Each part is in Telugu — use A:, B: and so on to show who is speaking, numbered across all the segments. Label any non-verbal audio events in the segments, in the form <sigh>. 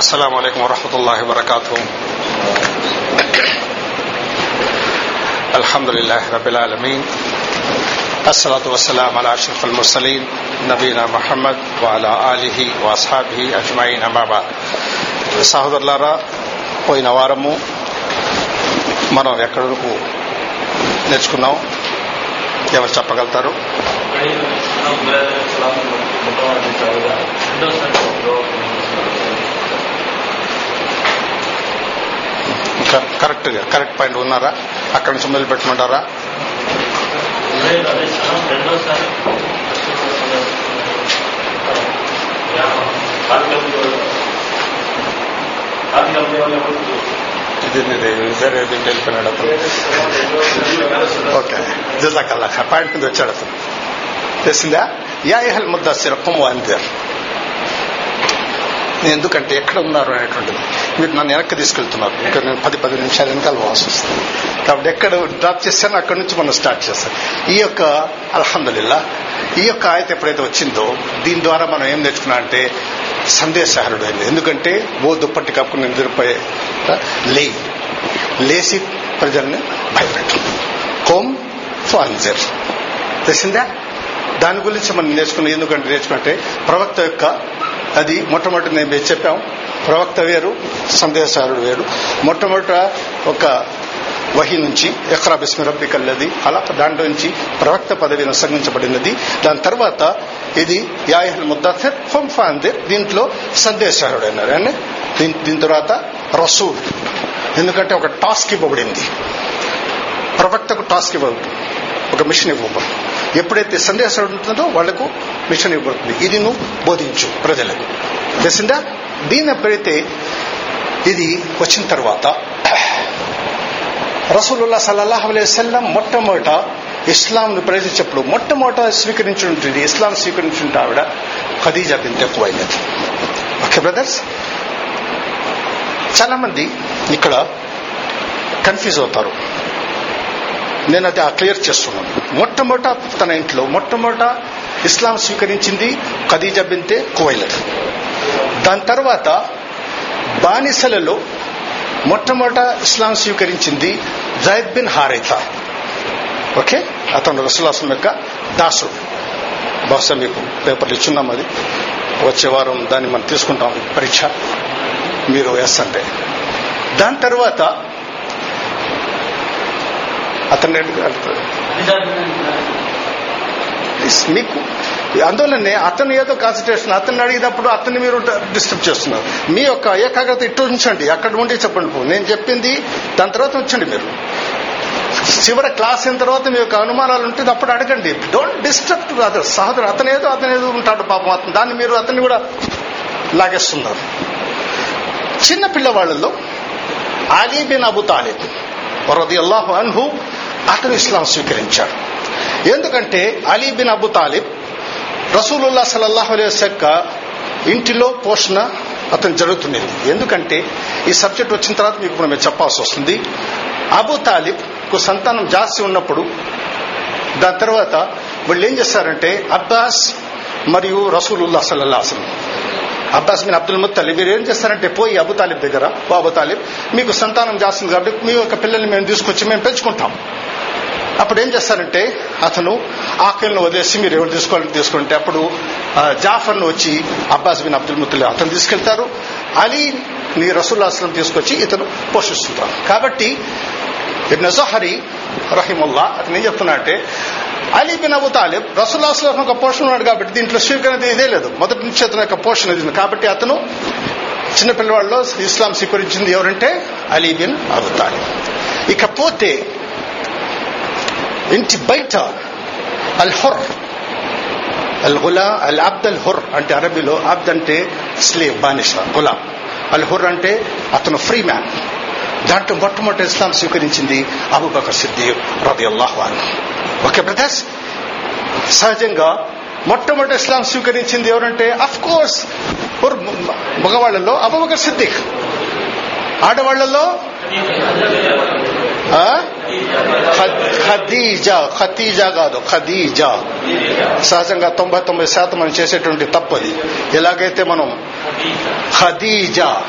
A: السلام عليكم ورحمة الله وبركاته الحمد لله رب العالمين الصلاة والسلام على أشرف المرسلين نبينا محمد وعلى آله وأصحابه أجمعين أما بعد సహోదరులారా పోయిన వారము మనం ఎక్కడి వరకు నేర్చుకున్నాం ఎవరు చెప్పగలుగుతారు కరెక్ట్గా కరెక్ట్ పాయింట్ ఉన్నారా? అక్కడి నుంచి మొదలు పెట్టమంటారా? ఇది వేరే వెళ్ళిపోయినాడు అతను ఓకే జజాకల్లా పాయింట్ మీద వచ్చాడు అతను తెలిసిందా? యా ఎహల్ ముద్దాసిర కొమ్ము నేను ఎందుకంటే ఎక్కడ ఉన్నారు అనేటువంటిది. మీరు నన్ను వెనక్కి తీసుకెళ్తున్నారు. ఇంకా నేను పది పది నిమిషాలు వెనకాల పోవాల్సి వస్తుంది. కాబట్టి ఎక్కడ డ్రాప్ చేశానో అక్కడి నుంచి మనం స్టార్ట్ చేస్తాం ఈ యొక్క అల్హందుల్లా ఈ యొక్క ఆయత ఎప్పుడైతే వచ్చిందో దీని ద్వారా మనం ఏం నేర్చుకున్నా అంటే సందేశహరుడు అయింది ఎందుకంటే ఓ దుప్పటి కప్పుకుని నిద్రపోయే లే లేసి ప్రజల్ని భయపెట్టు. హోమ్ ఫాన్జర్. తెలిసిందా? దాని గురించి మనం నేర్చుకున్నాం ఎందుకంటే నేర్చుకుంటే ప్రవక్త యొక్క అది మొట్టమొదటి నేను చెప్పాం? ప్రవక్త వేరు సందేశారుడు వేరు. మొట్టమొదట ఒక వహి నుంచి ఎక్రా బిస్మి కల్లది అలా దాంట్లో నుంచి ప్రవక్త పదవి సంగించబడినది దాని తర్వాత ఇది యాయహల్ ముద్దాఫిర్ హోమ్ ఫాందిర్ దీంట్లో సందేశారుడు అన్నారు. అండి దీని దీని తర్వాత రసూల్. ఎందుకంటే ఒక టాస్క్ ఇవ్వబడింది. ప్రవక్తకు టాస్క్ ఇవ్వబడింది. ఒక మిషన్ ఇవ్వబడింది. ఎప్పుడైతే సందేశం ఉంటుందో వాళ్ళకు మిషన్ ఇవ్వబడుతుంది. ఇది నువ్వు బోధించు ప్రజలకు. తెలిసిందా? దీని ఎప్పుడైతే ఇది వచ్చిన తర్వాత రసూలుల్లా సల్లాహ్ అలైవల్లం మొట్టమొదట ఇస్లాంను ప్రవేశించినప్పుడు మొట్టమొదట స్వీకరించుంటుంది ఇస్లాం స్వీకరించుంటే ఆవిడ ఖదీజా బింత ఎక్కువైనది ఓకే బ్రదర్స్? చాలా మంది ఇక్కడ కన్ఫ్యూజ్ అవుతారు. నేను అది క్లియర్ చేస్తున్నాను. మొట్టమొదట తన ఇంట్లో మొట్టమొదట ఇస్లాం స్వీకరించింది ఖదీజా బింతే కువైలర్ దాని తర్వాత బానిసలలో మొట్టమొదట ఇస్లాం స్వీకరించింది జైద్ బిన్ హారైతా. ఓకే? అతను రసులాసం యొక్క దాసుడు. బహుశా మీకు పేపర్లు ఇచ్చున్నాం అది. వచ్చే వారం దాన్ని మనం తీసుకుంటాం. పరీక్ష. మీరు ఎస్ అంటే దాని తర్వాత అతను మీకు అందువల్లనే అతను ఏదో కాన్సన్ట్రేషన్ అతన్ని అడిగినప్పుడు అతన్ని మీరు డిస్టర్బ్ చేస్తున్నారు. మీ యొక్క ఏకాగ్రత ఇటు ఉంచండి అక్కడ ఉండి చెప్పండి నేను చెప్పింది దాని తర్వాత ఉంచండి మీరు. చివరి క్లాస్ అయిన తర్వాత మీ యొక్క అనుమానాలు ఉంటే అప్పుడు అడగండి. డోంట్ డిస్టర్బ్ అదర్ సహోదరు అతను ఏదో అతను ఏదో ఉంటాడు పాపం. అతను దాన్ని మీరు అతన్ని కూడా లాగేస్తున్నారు. చిన్న పిల్లవాళ్ళలో అలీ బిన్ అబు తాలిబ్ వరది అల్లాహు అన్హు అతను ఇస్లాం స్వీకరించాడు. ఎందుకంటే అలీ బిన్ అబు తాలిబ్ రసూలుల్లా సలల్లాహు అలీ యొక్క ఇంటిలో పోషణ అతను జరుగుతుండేది ఎందుకంటే ఈ సబ్జెక్ట్ వచ్చిన తర్వాత మీకు మనం చెప్పాల్సి వస్తుంది. అబు తాలిబ్కు సంతానం జాస్తి ఉన్నప్పుడు దాని తర్వాత వీళ్ళు ఏం చేస్తారంటే అబ్బాస్ మరియు రసూలుల్లా సల్లల్లా అబ్బాస్ బిన్ అబ్దుల్ ముత్తలిబ్ మీరు ఏం చేస్తారంటే పోయి అబు తాలిబ్ దగ్గర ఓ అబు తాలిబ్ మీకు సంతానం చేస్తుంది కాబట్టి మీ యొక్క పిల్లల్ని మేము తీసుకొచ్చి మేము పెంచుకుంటాం. అప్పుడు ఏం చేస్తారంటే అతను ఆకలిని వదిలేసి మీరు ఎవరు తీసుకోవాలని తీసుకుంటే అప్పుడు జాఫర్ను వచ్చి అబ్బాస్ బిన్ అబ్దుల్ ముత్తలిబ్ అతను తీసుకెళ్తారు. అలీ నీ రసూల్లాస్లం తీసుకొచ్చి ఇతను పోషిస్తుంటారు. కాబట్టి ఇబ్న సహరి రహిముల్లా అతను ఏం చెప్తున్నా అంటే అలీ బిన్ అబు తాలిబ్ రసూల్లాస్లం ఒక పోషణ ఉన్నాడు కాబట్టి దీంట్లో స్వీకరణ ఇదే లేదు. మొదటి నుంచి అతను యొక్క పోషణ ఇది కాబట్టి అతను చిన్నపిల్లవాళ్ళలో ఇస్లాం స్వీకరించింది ఎవరంటే అలీ బిన్ అబు తాలిబ్. ఇకపోతే ఇంటి బయట అల్ హుర్ అల్ గులా అల్ అబ్ద్ అల్ హుర్ అంటే అరబీలో అబ్ద్ అంటే స్లేవ్ బానిష గులాం. అల్ హుర్ అంటే అతను ఫ్రీ మ్యాన్. దాంట్లో మొట్టమొదటి ఇస్లాం స్వీకరించింది అబుబకర్ సిద్దిక్ రది అల్లాహ్వాన్ ఓకే బ్రదర్స్ సహజంగా మొట్టమొదటి ఇస్లాం స్వీకరించింది ఎవరంటే అఫ్ కోర్స్ మగవాళ్ళలో అబుబకర్ సిద్దిక్. ఆడవాళ్ళలో ఖదీజా ఖతీజా కాదు ఖదీజా సహజంగా తొంభై తొంభై శాతం మనం చేసేటువంటి తప్పది. ఎలాగైతే మనం ఖదీజా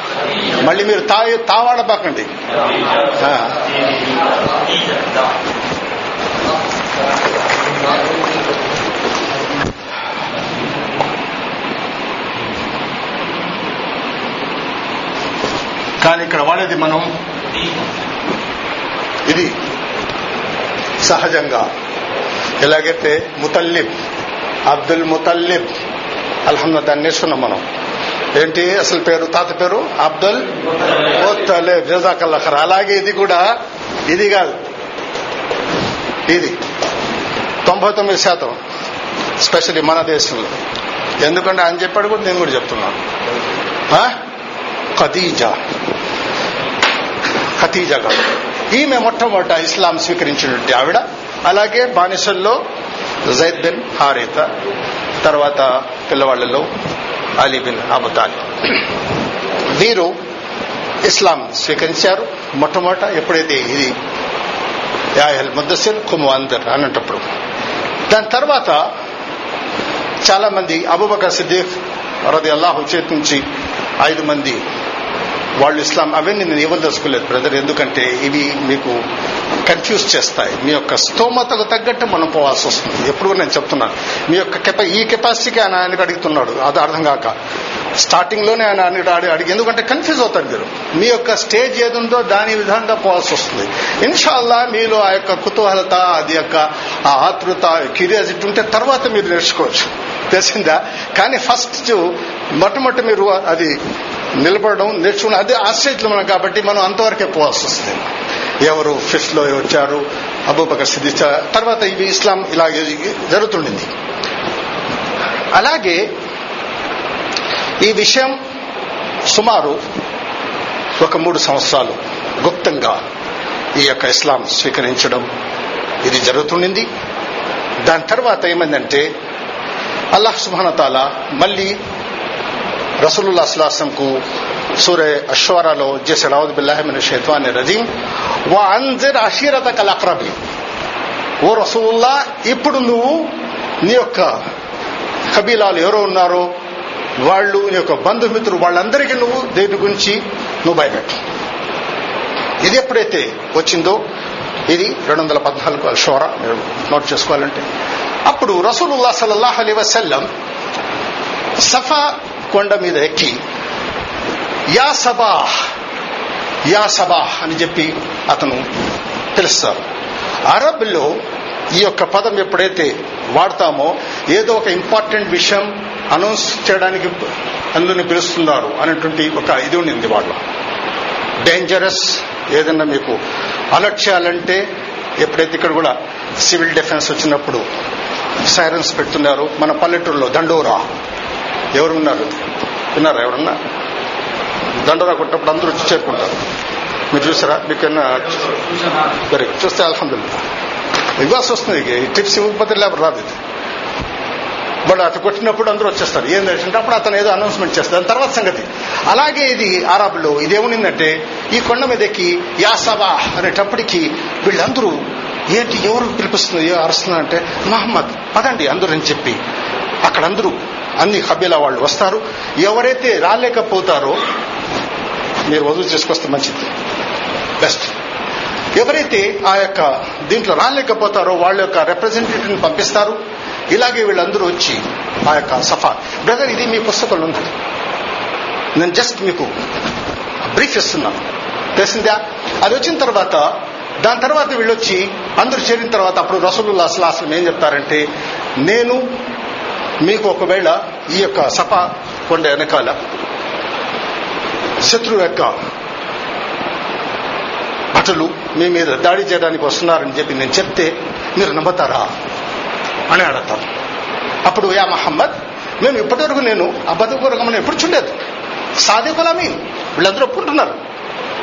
A: మళ్ళీ మీరు తా తావాడబాకండి. కానీ ఇక్కడ వాడేది మనం ఇది. సహజంగా. ఎలాగైతే ముతల్లిబ్ అబ్దుల్ ముతల్లిబ్ అల్హమ్దా దాన్ని నేర్చుకున్నాం మనం. ఏంటి అసలు పేరు? తాత పేరు? అబ్దుల్ ముతల్లిబ్. జజాకల్లహర్ అలాగే ఇది కూడా ఇది కాదు. ఇది తొంభై తొమ్మిది శాతం స్పెషల్లీ మన దేశంలో. ఎందుకంటే ఆయన చెప్పాడు కూడా నేను కూడా చెప్తున్నాను ఆ? ఖదీజా. ఖతీజా కాదు. ఈమె మొట్టమొదట ఇస్లాం స్వీకరించినటువంటి ఆవిడ. అలాగే బానిసల్లో జైద్ బిన్ హారిత తర్వాత పిల్లవాళ్ళలో అలీ బిన్ అబుతాలి వీరు ఇస్లాం స్వీకరించారు. మొట్టమొదట ఎప్పుడైతే ఇది యాహల్ ముద్దసిర్ కుము అందర్ అన్నటప్పుడు దాని తర్వాత చాలా మంది అబుబకర్ సిద్దీఫ్ రది అల్లాహు చేతి నుంచి ఐదు మంది వాళ్ళు ఇస్లాం అవన్నీ నేను ఇవ్వదలుచుకోలేదు బ్రదర్ ఎందుకంటే ఇవి మీకు కన్ఫ్యూజ్ చేస్తాయి. మీ యొక్క స్తోమతకు తగ్గట్టు మనం పోవాల్సి వస్తుంది. ఎప్పుడు నేను చెప్తున్నాను మీ యొక్క కెపా ఈ కెపాసిటీకి ఆయన ఆయనకు అడుగుతున్నాడు. అది అర్థం కాక. స్టార్టింగ్లోనే ఆయన అడిగి ఎందుకంటే కన్ఫ్యూజ్ అవుతారు మీరు. మీ యొక్క స్టేజ్ ఏది ఉందో దాని విధంగా పోవాల్సి వస్తుంది. ఇన్షాల్లా మీలో ఆ యొక్క కుతూహలత అది యొక్క ఆ ఆతృత క్యూరియాసిటీ ఉంటే తర్వాత మీరు నేర్చుకోవచ్చు. తెలిసిందా? కానీ ఫస్ట్ మొట్టమొదటి మీరు అది నిలబడడం నేర్చుకున్న అది ఆ స్టేజ్లో మనం కాబట్టి మనం అంతవరకే పోవాల్సి వస్తుంది. ఎవరు ఫిఫ్త్లో వచ్చారు అబూబకర్ సిద్ధిచ తర్వాత ఇవి ఇస్లాం ఇలా జరుగుతుండింది. అలాగే ఈ విషయం సుమారు ఒక మూడు సంవత్సరాలు గుప్తంగా ఈ యొక్క ఇస్లాం స్వీకరించడం ఇది జరుగుతుండింది. దాని తర్వాత ఏమైందంటే అల్లాహ్ సుబానతాల మళ్ళీ రసూలుల్లా అస్లాసంకు సూర్య అశ్వరాలో చేసాడు అవుద్ బిల్లాహిమిన్ షైత్వాన్ రజీం వా అంజర్ అషీరత కల్ ఓ రసూల్లా ఇప్పుడు నువ్వు నీ యొక్క కబీలాలు ఎవరో ఉన్నారో వాళ్ళు నీ యొక్క బంధుమిత్రులు వాళ్ళందరికీ నువ్వు దేని గురించి నువ్వు భయపెట్టు. ఇది ఎప్పుడైతే వచ్చిందో ఇది రెండు వందల పద్నాలుగు షోరా మీరు నోట్ చేసుకోవాలంటే. అప్పుడు రసూలుల్లా సల్లల్లాహు అలీ వసల్లం సఫా కొండ మీద ఎక్కి యా సబాహ్ యా సబాహ్ అని చెప్పి అతను పిలుస్తారు అరబ్లో ఈ యొక్క పదం ఎప్పుడైతే వాడతామో ఏదో ఒక ఇంపార్టెంట్ విషయం అనౌన్స్ చేయడానికి అందుని పిలుస్తున్నారు అనేటువంటి ఒక ఇది ఉండింది వాళ్ళు డేంజరస్ ఏదన్నా మీకు అలర్ట్ చేయాలంటే ఎప్పుడైతే ఇక్కడ కూడా సివిల్ డిఫెన్స్ వచ్చినప్పుడు సైరన్స్ పెడుతున్నారు మన పల్లెటూరులో దండోరా. ఎవరు ఉన్నారు విన్నారా ఎవరన్నా? దండరా కొట్టినప్పుడు అందరూ వచ్చి చేరుకుంటారు. మీరు చూసారా? మీకన్నా వెరీ గుడ్ చూస్తే అల్హమ్దుల్లా ఇవ్వాల్సి వస్తుంది ఈ టిప్స్ ఇవ్వకపోతే లేబర్ రాదు ఇది. వాళ్ళు అతను కొట్టినప్పుడు అందరూ వచ్చేస్తారు. ఏంటంటే అప్పుడు అతను ఏదో అనౌన్స్మెంట్ చేస్తారు దాని తర్వాత సంగతి. అలాగే ఇది అరబ్లో ఇదేమునిందంటే ఈ కొండ మీద ఎక్కి యాసబా అనేటప్పటికి వీళ్ళందరూ ఏంటి ఎవరు పిలిపిస్తుంది ఏ అరుస్తున్నారు అంటే మహమ్మద్ పదండి అందరూ అని చెప్పి అక్కడ అందరూ అన్ని హబీలా వాళ్ళు వస్తారు. ఎవరైతే రాలేకపోతారో మీరు వదులు చేసుకొస్తే మంచిది. బెస్ట్ ఎవరైతే ఆ యొక్క దీంట్లో రాలేకపోతారో వాళ్ళ యొక్క రిప్రజెంటేటివ్ని పంపిస్తారు. ఇలాగే వీళ్ళందరూ వచ్చి ఆ యొక్క సఫా. బ్రదర్ ఇది మీ పుస్తకంలో ఉంది నేను జస్ట్ మీకు బ్రీఫ్ ఇస్తున్నాను తెలిసిందా? అది వచ్చిన తర్వాత దాని తర్వాత వీళ్ళొచ్చి అందరూ చేరిన తర్వాత అప్పుడు రసూలుల్లా అసలు అసలు ఏం చెప్తారంటే నేను మీకు ఒకవేళ ఈ యొక్క సప కొండ వెనకాల శత్రువు యొక్క భటులు మీ మీద దాడి చేయడానికి వస్తున్నారని చెప్పి నేను చెప్తే మీరు నమ్ముతారా అని అడతారు అప్పుడు యా మహమ్మద్ మేము ఇప్పటివరకు నేను అబద్ధపూర్వకమని ఎప్పుడు చూడలేదు. సాధికులమీ వీళ్ళందరూ ఒప్పుకుంటున్నారు.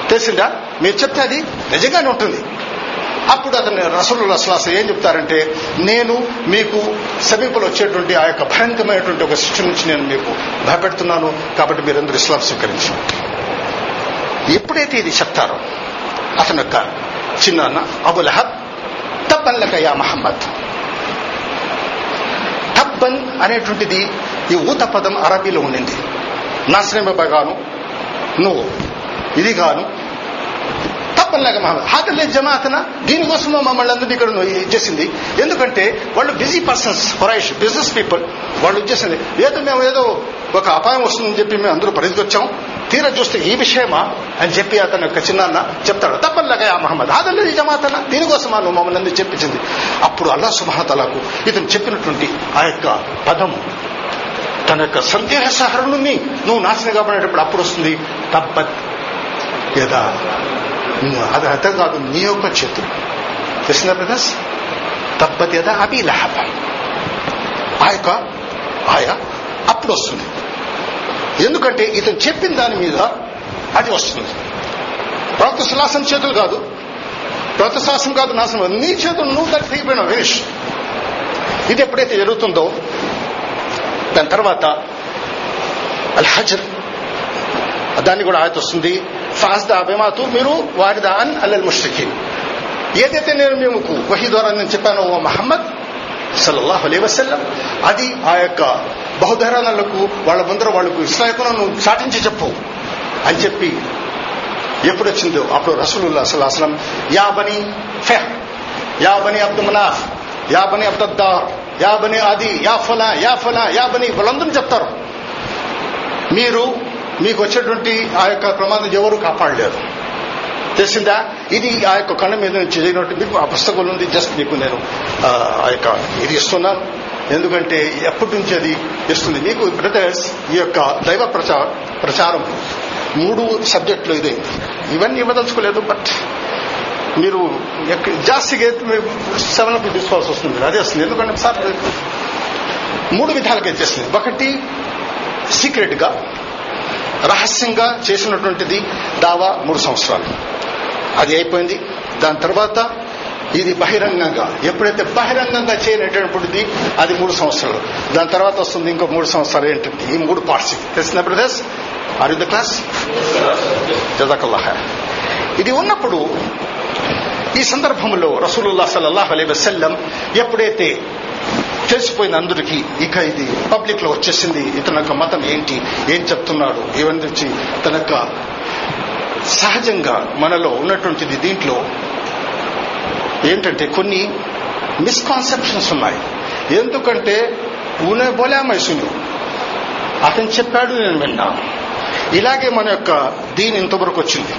A: తెలిసిందా? మీరు చెప్తే అది నిజంగానే ఉంటుంది. అప్పుడు అతను రసలు రసలాస ఏం చెప్తారంటే నేను మీకు సమీపంలో వచ్చేటువంటి ఆ యొక్క భయంకరమైనటువంటి ఒక శిక్ష నుంచి నేను మీకు భయపెడుతున్నాను కాబట్టి మీరందరూ ఇస్లాం స్వీకరించు ఎప్పుడైతే ఇది చెప్తారో అతని యొక్క చిన్నాన్న అబుల్ లహబ్ తప్పన్ లక యా మహమ్మద్. తబ్బన్ అనేటువంటిది ఈ ఊత పదం అరబీలో ఉండింది. నాశ్రమగాను నువ్వు ఇది గాను తప్పనిలాగా మహమ్మద్ హాతలే జమాతన? దీనికోసం మమ్మల్ని అందరినీ ఇక్కడ చేసింది ఎందుకంటే వాళ్ళు బిజీ పర్సన్స్ ఫరైష్ బిజినెస్ పీపుల్ వాళ్ళు చేసింది ఏదో మేము ఏదో ఒక అపాయం వస్తుందని చెప్పి మేము అందరూ పరిధికొచ్చాం తీరా చూస్తే ఈ విషయమా అని చెప్పి అతని యొక్క చిన్నాన్న చెప్తాడు. తప్పనిలాగా ఆ మహమ్మద్ హాదల్లే జమాతన? దీనికోసమా నువ్వు మమ్మల్ని అందరూ చెప్పించింది? అప్పుడు అల్లా సుమహతలాకు ఇతను చెప్పినటువంటి ఆ యొక్క పదము తన యొక్క సందేహ సహరుణ్ణి నువ్వు నాశనం కాబడేటప్పుడు అప్పుడు వస్తుంది. తప్పత్ యదా. అది అర్థం కాదు నీ యొక్క చేతులు తెలిసిందా బ్రదర్స్ తప్పత్ యదా అవి లహబ ఆ యొక్క ఆయా అప్పుడు వస్తుంది ఎందుకంటే ఇతను చెప్పిన దాని మీద అది వస్తుంది ప్రవక్త సులాసం చేతులు కాదు ప్రవక్త శ్వాసం కాదు నాశనం నీ చేతులు నువ్వు దానికి తెగిపోయిన వేష్ ఇది ఎప్పుడైతే జరుగుతుందో దాని తర్వాత అల్ హజర్ దాన్ని కూడా ఆయత వస్తుంది. ఫాస్దా అభిమాతు మీరు వారిదా దాన్ అల్లల్ ముష్రికి ఏదైతే నేను మీకు వహి ద్వారా నేను చెప్పాను ఓ మహమ్మద్ సల్లల్లాహు అలీ వసల్లం అది ఆ యొక్క బహుధరణలకు వాళ్ళ ముందర వాళ్ళకు ఇస్లాయకులను నువ్వు చాటించి చెప్పు అని చెప్పి ఎప్పుడు వచ్చిందో అప్పుడు రసూలుల్లా అసలు యా బని ఫెహ్ యా బని అబ్దు మనాఫ్ యా బని అబ్దద్దార్ యా బని అది యా ఫలా యా ఫలా యా బని వాళ్ళందరూ చెప్తారు. మీరు మీకు వచ్చేటువంటి ఆ యొక్క ప్రమాదం ఎవరు కాపాడలేరు. తెలిసిందా? ఇది ఆ యొక్క కళ్ళ మీద నుంచి చదివినట్టు మీకు ఆ పుస్తకంలో ఉంది. జస్ట్ మీకు నేను ఆ యొక్క ఇది ఇస్తున్నాను ఎందుకంటే ఎప్పటి నుంచి అది ఇస్తుంది? మీకు బ్రదర్స్ ఈ యొక్క దైవ ప్రచార ప్రచారం మూడు సబ్జెక్టులు ఇదే. ఇవన్నీ ఇవ్వదలుచుకోలేదు బట్ మీరు జాస్తిగా సెవెన్ అప్ తీసుకోవాల్సి వస్తుంది. అదే వస్తుంది. ఎందుకంటే సార్ మూడు విధాలుగా చేస్తుంది ఒకటి సీక్రెట్గా రహస్యంగా చేసినటువంటిది దావా మూడు సంవత్సరాలు. అది అయిపోయింది. దాని తర్వాత ఇది బహిరంగంగా ఎప్పుడైతే బహిరంగంగా చేయనటువంటిది అది మూడు సంవత్సరాలు. దాని తర్వాత వస్తుంది ఇంకో మూడు సంవత్సరాలు ఏంటంటే ఈ మూడు పార్ట్స్. తెలిసిన బ్రదర్స్ ఆర్ ద క్లాస్ జజాకల్లా ఇది ఉన్నప్పుడు ఈ సందర్భంలో రసూలుల్లా సல்லாహ్ అలీ వసల్లం ఎప్పుడైతే తెలిసిపోయింది అందరికీ ఇక ఇది పబ్లిక్లో వచ్చేసింది. ఇతని యొక్క మతం ఏంటి? ఏం చెప్తున్నాడు? ఇవన్నీ వచ్చి తన యొక్క సహజంగా మనలో ఉన్నటువంటిది దీంట్లో ఏంటంటే కొన్ని మిస్కాన్సెప్షన్స్ ఉన్నాయి. ఎందుకంటే ఊనే బోలామైసును అతను చెప్పాడు నేను విన్నా. ఇలాగే మన యొక్క దీని ఇంతవరకు వచ్చింది.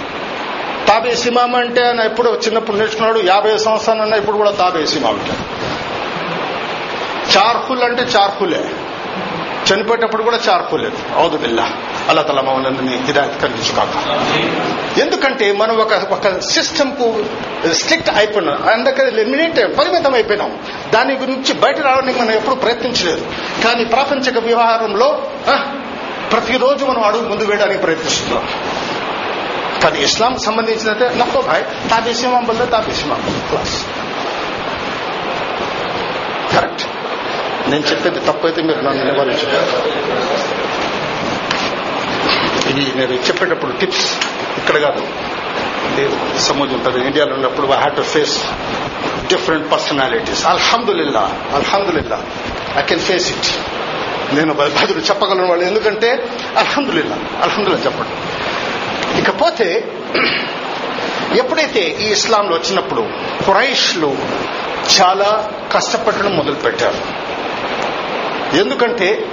A: తాబే సిమాం అంటే ఆయన ఎప్పుడు చిన్నప్పుడు నేర్చుకున్నాడు యాభై సంవత్సరాలు అన్న ఇప్పుడు కూడా తాబే సిమాం అంటే చార్కుల్ అంటే చార్కులే. చనిపోయేటప్పుడు కూడా చార్కులే. అవుదు బిల్లా. అల్లా తల మమ్మల్ని హిదాయత్ కలిగించుకాక ఎందుకంటే మనం ఒక ఒక సిస్టమ్కు స్ట్రిక్ట్ అయిపోయినాం. అందుకే లిమినేట్ పరిమితం అయిపోయినాం. దాని గురించి బయట రావడానికి మనం ఎప్పుడు ప్రయత్నించలేదు. కానీ ప్రాపంచిక వ్యవహారంలో ప్రతిరోజు మనం అడుగు ముందు వేయడానికి ప్రయత్నిస్తున్నాం. కానీ ఇస్లాం సంబంధించినట్టే నక్కో భాయ్ తాబేసిమాం బల్ల తాబేసిమాం క్లాస్ కరెక్ట్ నేను చెప్పేది తప్పైతే మీరు నన్ను నివారించారు ఇది నేను చెప్పేటప్పుడు టిప్స్ ఇక్కడ కాదు. సమాజం ఉంటుంది ఇండియాలో ఉన్నప్పుడు I have to face different personalities అల్హమ్దుల్లా అల్హమ్దుల్లా ఐ కెన్ ఫేస్ ఇట్ నేను బదులు చెప్పగలను వాళ్ళు ఎందుకంటే అల్హమ్దుల్లా అల్హమ్దుల్లా చెప్పండి. ఇకపోతే ఎప్పుడైతే ఈ ఇస్లాంలో వచ్చినప్పుడు ఖురైష్లు చాలా కష్టపడడం మొదలు పెట్టారు ఎందుకంటే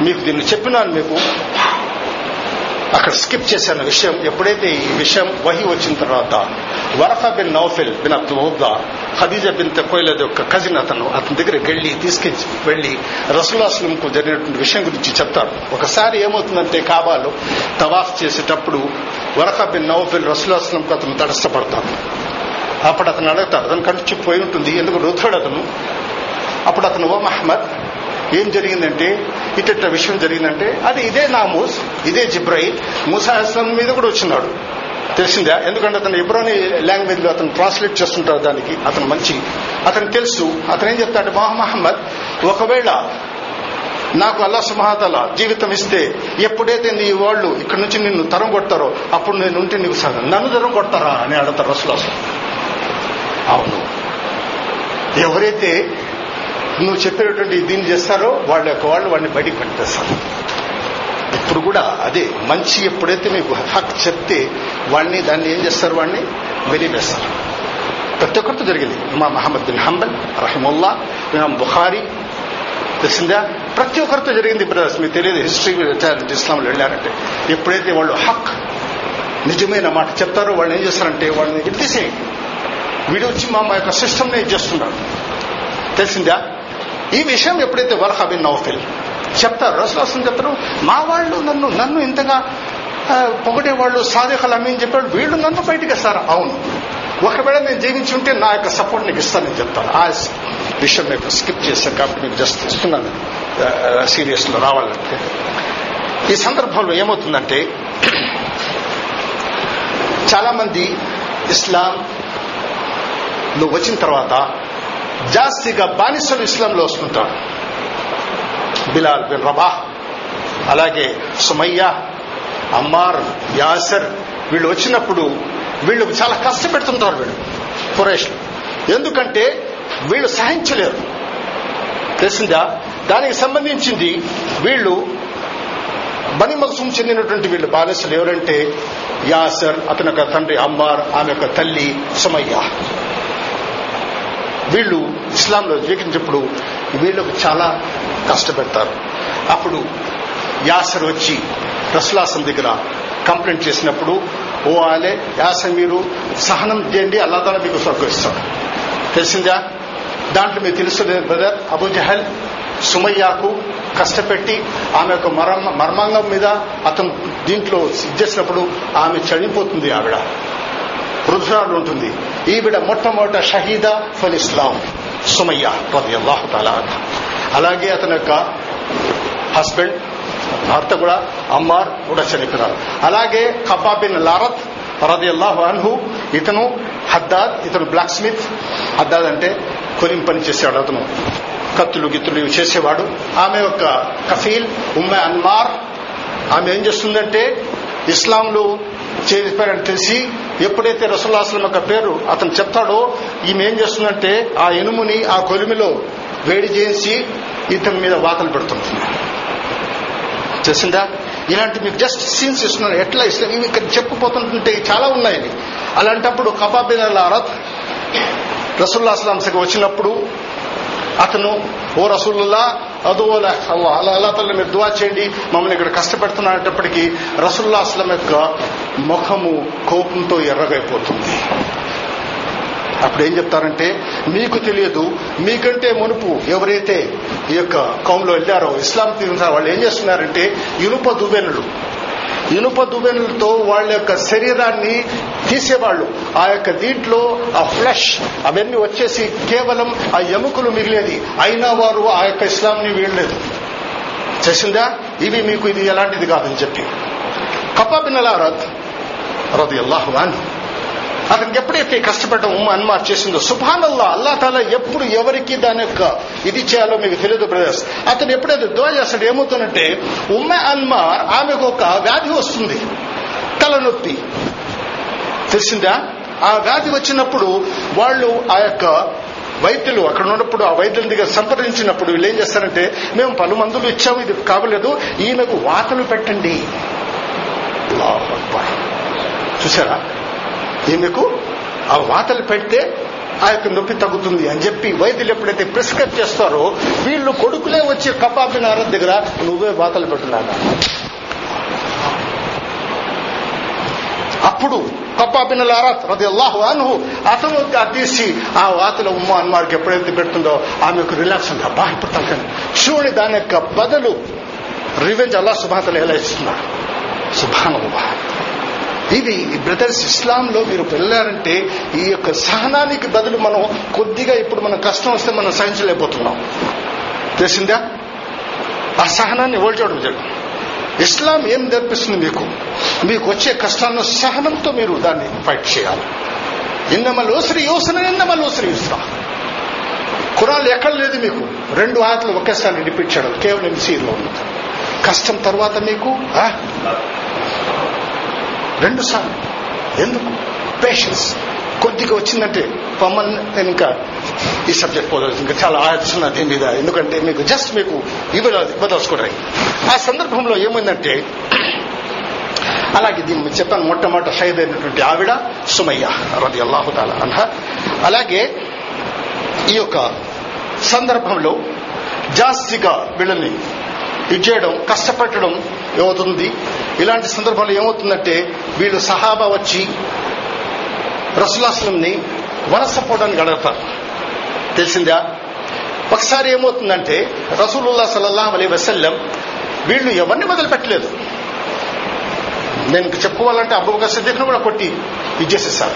A: మీకు దీన్ని చెప్పినాను మీకు అక్కడ స్కిప్ చేశాను విషయం. ఎప్పుడైతే ఈ విషయం వహి వచ్చిన తర్వాత వరఫ బిన్ నౌఫిల్ బిన్ అబ్దుల్దా ఖదీజా బిన్ తెకోయిలది యొక్క కజిన్ అతను అతని దగ్గరికి వెళ్ళి తీసుకెళ్ళి వెళ్ళి రసులాస్లంకు జరిగినటువంటి విషయం గురించి చెప్తారు ఒకసారి ఏమవుతుందంటే కాబాలో తవాఫ్ చేసేటప్పుడు వరఫ బిన్ నౌఫిల్ రసులాస్లంకు అతను తటస్థపడతాడు అప్పుడు అతను అడుగుతాడు అతను కంటి పోయి ఉంటుంది ఎందుకు రుద్రుడు అతను అప్పుడు అతను ఓ మహమ్మద్ ఏం జరిగిందంటే ఇట్ట విషయం జరిగిందంటే అది ఇదే నామూస్ ఇదే జిబ్రాయిల్ మూసా మీద కూడా వచ్చినాడు తెలిసిందా? ఎందుకంటే అతను ఇబ్రాని లాంగ్వేజ్లో అతను ట్రాన్స్లేట్ చేస్తుంటారు దానికి. అతను మంచి. అతను తెలుసు. అతను ఏం చెప్తాడు? మహా మహమ్మద్ ఒకవేళ నాకు అల్లా సుమహాతల జీవితం ఇస్తే ఎప్పుడైతే నీ వాళ్ళు ఇక్కడ నుంచి నిన్ను తరం కొడతారో అప్పుడు నేను ఉంటే నీకు సాధన నన్ను తరం కొడతారా? అని అడగతారు అసలు అసలు అవును. ఎవరైతే నువ్వు చెప్పేటువంటి దీన్ని చేస్తారో వాళ్ళ యొక్క వాళ్ళు వాడిని బయటికి పెట్టేస్తారు ఇప్పుడు కూడా అదే మంచి ఎప్పుడైతే మీకు హక్ చెప్తే వాడిని దాన్ని ఏం చేస్తారు వాడిని వెలిపేస్తారు ప్రతి ఒక్కరితో జరిగింది. ఇమాం మహమ్మద్ బిన్ హంబల్ రహిముల్లా ఇమాం బుఖారీ తెలిసిందా? ప్రతి ఒక్కరితో జరిగింది బ్రదర్స్ మీకు తెలియదు హిస్టరీ ఇస్లాంలో వెళ్ళారంటే. ఎప్పుడైతే వాళ్ళు హక్ నిజమైన మాట చెప్తారో వాళ్ళు ఏం చేస్తారంటే వాళ్ళని విడితీసేయండి వీడు వచ్చి మా మా యొక్క సిస్టమ్ని చేస్తున్నాడు. తెలిసిందా? ఈ విషయం ఎప్పుడైతే వర్హ బిన్ నౌఫిల్ చెప్తారు. రసలాసం చెప్తారు మా వాళ్ళు నన్ను నన్ను ఇంతగా ఆ, వాళ్ళు సాధికలు అమ్మి అని చెప్పాడు. వీళ్ళు నన్ను బయటికి ఇస్తారు అవును. ఒకవేళ నేను జీవించి ఉంటే నా యొక్క సపోర్ట్ నీకు ఇస్తానని చెప్తాను ఆ విషయం మీకు స్కిప్ చేశాను కాబట్టి మీకు జస్ట్ ఇస్తున్నాను సీరియస్లో రావాలంటే. ఈ సందర్భంలో ఏమవుతుందంటే చాలా మంది ఇస్లాం నువ్వు వచ్చిన తర్వాత జాస్తిగా బానిసలు ఇస్లాంలో వస్తుంటారు. బిలాల్ బిన్ రబాహ్ అలాగే సుమయ్య అమ్మార్ యాసర్ వీళ్ళు వచ్చినప్పుడు వీళ్ళు చాలా కష్టపెడుతుంటారు వీళ్ళు కురేష్లు ఎందుకంటే వీళ్ళు సహించలేరు. తెలిసిందా? దానికి సంబంధించింది వీళ్ళు బని మగసుం చెందినటువంటి వీళ్ళు బానిసలు ఎవరంటే యాసర్ అతని యొక్క తండ్రి అమ్మార్ ఆమె యొక్క తల్లి సుమయ్య. వీళ్ళు ఇస్లాంలో జీవించినప్పుడు వీళ్ళకు చాలా కష్టపెడతారు. అప్పుడు యాసర్ వచ్చి రసులాసం దగ్గర కంప్లైంట్ చేసినప్పుడు ఓ ఆలే యాసర్ మీరు సహనం చేయండి అల్లాదాన మీకు స్వర్గం ఇస్తాడు. తెలిసిందా? దాంట్లో మీకు తెలుస్తుంది బ్రదర్ అబుజహల్ సుమయ్యాకు కష్టపెట్టి ఆమె యొక్క మర్మ మర్మాంగం మీద అతను దీంట్లో చేసినప్పుడు ఆమె చనిపోతుంది ఆవిడ. వృద్ధురాలు ఉంటుంది. ఈవిడ మొట్టమొదట షహీదా ఫల్ ఇస్లాం సుమయ్య అల్లాహు తాలా అలాగే అతని యొక్క హస్బెండ్ భర్త కూడా అమ్మార్ కూడా చనిపోయినారు. అలాగే కబాబిన్ లారత్ రది అల్లాహు అన్హు ఇతను హద్దాద్ ఇతను బ్లాక్ స్మిత్ హద్దాద్ అంటే కొలిం పని చేసేవాడు అతను. కత్తులు గిత్తులు ఇవి చేసేవాడు. ఆమె యొక్క కఫీల్ ఉమ్మె అన్మార్ ఆమె ఏం చేస్తుందంటే ఇస్లాంలో చేరిపోయారని తెలిసి ఎప్పుడైతే రసుల్లాస్లం యొక్క పేరు అతను చెప్తాడో ఈమె ఏం చేస్తుందంటే ఆ ఎనుముని ఆ కొలిమిలో వేడి చేసి ఇతని మీద వాతలు పెడుతుంది తెలిసిందా? ఇలాంటి మీకు జస్ట్ సీన్స్ ఇస్తున్నాను. ఎట్లా ఇస్లాం? ఇవి ఇక్కడ చెప్పుపోతుంటే చాలా ఉన్నాయి. అలాంటప్పుడు కబాబిన్ అరత్ రసుల్లా అస్లాంసకి వచ్చినప్పుడు అతను ఓ రసుల్లా అదోలా అల్లా అలా అల్లా తల్లి మీరు దువా చేయండి మమ్మల్ని ఇక్కడ కష్టపెడుతున్నప్పటికీ రసుల్లా అస్లం యొక్క ముఖము కోపంతో ఎర్రగైపోతుంది. అప్పుడు ఏం చెప్తారంటే మీకు తెలియదు మీకంటే మునుపు ఎవరైతే ఈ యొక్క కౌంలో వెళ్ళారో ఇస్లాం తీరుతారో వాళ్ళు ఏం చేస్తున్నారంటే ఇనుప దువ్వెనులు. ఇనుప దువ్వెనులతో వాళ్ళ యొక్క శరీరాన్ని తీసేవాళ్ళు. ఆ యొక్క దీంట్లో ఆ ఫ్లష్ అవన్నీ వచ్చేసి కేవలం ఆ ఎముకలు మిగిలేది. అయినా వారు ఆ యొక్క ఇస్లాంని వీడలేదు చేసిందా? ఇవి మీకు ఇది ఎలాంటిది కాదని చెప్పి. కపాబిన్ అలారత్ రది అల్లాహు అని అతనికి ఎప్పుడైతే కష్టపడడం అన్మార్ చేసిందో సుభానల్లా అల్లా తాలా ఎప్పుడు ఎవరికి దాని యొక్క ఇది చేయాలో మీకు తెలియదు బ్రదర్స్. అతను ఎప్పుడైతే దువా చేస్తాడు ఏమవుతుందంటే ఉమ్మ అన్మార్ ఆమెకు ఒక వ్యాధి వస్తుంది తలనొప్పి. తెలిసిందా? ఆ వ్యాధి వచ్చినప్పుడు వాళ్ళు ఆ యొక్క వైద్యులు అక్కడ ఉన్నప్పుడు ఆ వైద్యుల దగ్గర సంప్రదించినప్పుడు వీళ్ళు ఏం చేస్తారంటే మేము పలు మందులు ఇచ్చాము ఇది కావలేదు ఈమెకు వాతలు పెట్టండి. చూసారా ఈమెకు ఆ వాతలు పెడితే ఆ యొక్క నొప్పి తగ్గుతుంది అని చెప్పి వైద్యులు ఎప్పుడైతే ప్రిస్క్రైబ్ చేస్తారో వీళ్ళు కొడుకులే వచ్చి కబాబిన ఆరత్ దగ్గర నువ్వే వాతలు పెట్టున్నాను? అప్పుడు కప్పాబిన్ లారాత్ రది అల్లాహు అతను తీసి ఆ వాతల ఉమ్మ అన్మాడికి ఎప్పుడైతే పెడుతుందో ఆమెకు రిలాక్స్ ఉంది. అబ్బా ఇప్పుడు తగ్గండి. చూడండి దాని యొక్క బదులు రివెంజ్ అల్లా సుభాతలు ఎలా ఇస్తున్నాడు. సుభానల్లా ఇది బ్రదర్స్ ఇస్లాంలో మీరు వెళ్ళారంటే ఈ యొక్క సహనానికి బదులు మనం కొద్దిగా ఇప్పుడు మన కష్టం వస్తే మనం సహించలేకపోతున్నాం. తెలిసిందా? ఆ సహనాన్ని ఓల్చడం జరుగుతుంది ఇస్లాం ఏం నేర్పిస్తుంది మీకు? మీకు వచ్చే కష్టాలను సహనంతో మీరు దాన్ని ఫైట్ చేయాలి. ఇన్నమల్ ఓసరి యోసన ఇన్నమల్ ఓసరి యూసరా. కురాలు ఎక్కడ లేదు మీకు? రెండు ఆటలు ఒకేసారి రిపీట్ చేయడం కేవలం సీలో ఉంది. కష్టం తర్వాత మీకు ఆ? రెండు సార్లు ఎందుకు? పేషెన్స్ కొద్దిగా వచ్చిందంటే పొమ్మని నేను ఇంకా ఈ సబ్జెక్ట్ పోదు. ఇంకా చాలా ఆలోచన దీని మీద. ఎందుకంటే మీకు జస్ట్ మీకు ఇవి ఇవ్వదలుచుకోవడం ఆ సందర్భంలో ఏమైందంటే అలాగే దీన్ని చెప్పాను మొట్టమొదట షహీద్ అయినటువంటి ఆవిడ సుమయ్య రది అల్లాహుతాల అన్హ. అలాగే ఈ యొక్క సందర్భంలో జాస్తిగా వీళ్ళని ఇది చేయడం కష్టపెట్టడం ఏమవుతుంది? ఇలాంటి సందర్భంలో ఏమవుతుందంటే వీళ్ళు సహాబా వచ్చి రసులాస్లంని వనసపోవడానికి అడగతారు. తెలిసిందా? ఒకసారి ఏమవుతుందంటే రసూలుల్లా సల్లల్లాహు అలీ వసల్లం వీళ్ళు ఎవరిని వదిలిపెట్టలేదు నేను చెప్పుకోవాలంటే అబ్బుబకర్ సిద్దిక్ను కూడా కొట్టి ఇచ్చేసేసారు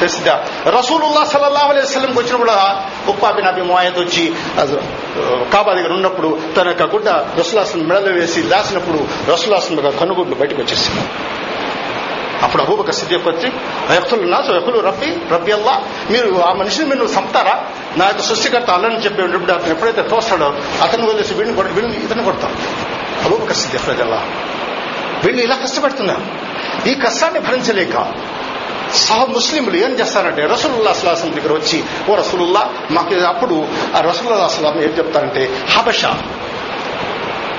A: తెలిసిందా రసూలుల్లా సల్లల్లాహు అలై వసలంకి వచ్చినప్పుడు ఉప్పా బిన్ అబి ముఆయద్ వచ్చి కాబా దగ్గర ఉన్నప్పుడు తన యొక్క గుడ్డ రసులాసం మెడలో వేసి దాసినప్పుడు రసులాసం కనుగుడ్లు బయటకు వచ్చేసింది. అప్పుడు అబూబక సిద్ధికి వచ్చి ఎఫ్తులు నా ఎఫ్తులు రబ్బి రబ్బి అల్లా మీరు ఆ మనిషిని మీరు చంపుతారా? నా యొక్క సృష్టికర్త అల్లని చెప్పి ఉన్నప్పుడు అతను ఎప్పుడైతే తోస్తాడో అతను వదిలేసి వీడిని కొట్టి వీడిని ఇతను కొడతాం. అబూబక సిద్ధి రజల్లా వీళ్ళు ఇలా కష్టపడుతున్నారు. ఈ కష్టాన్ని భరించలేక సహ ముస్లింలు ఏం చేస్తారంటే రసూలుల్లా అస్లాసం దగ్గర వచ్చి ఓ రసూలుల్లా మాకు అప్పుడు ఆ రసూలుల్లా అస్లాం ఏం చెప్తారంటే హబష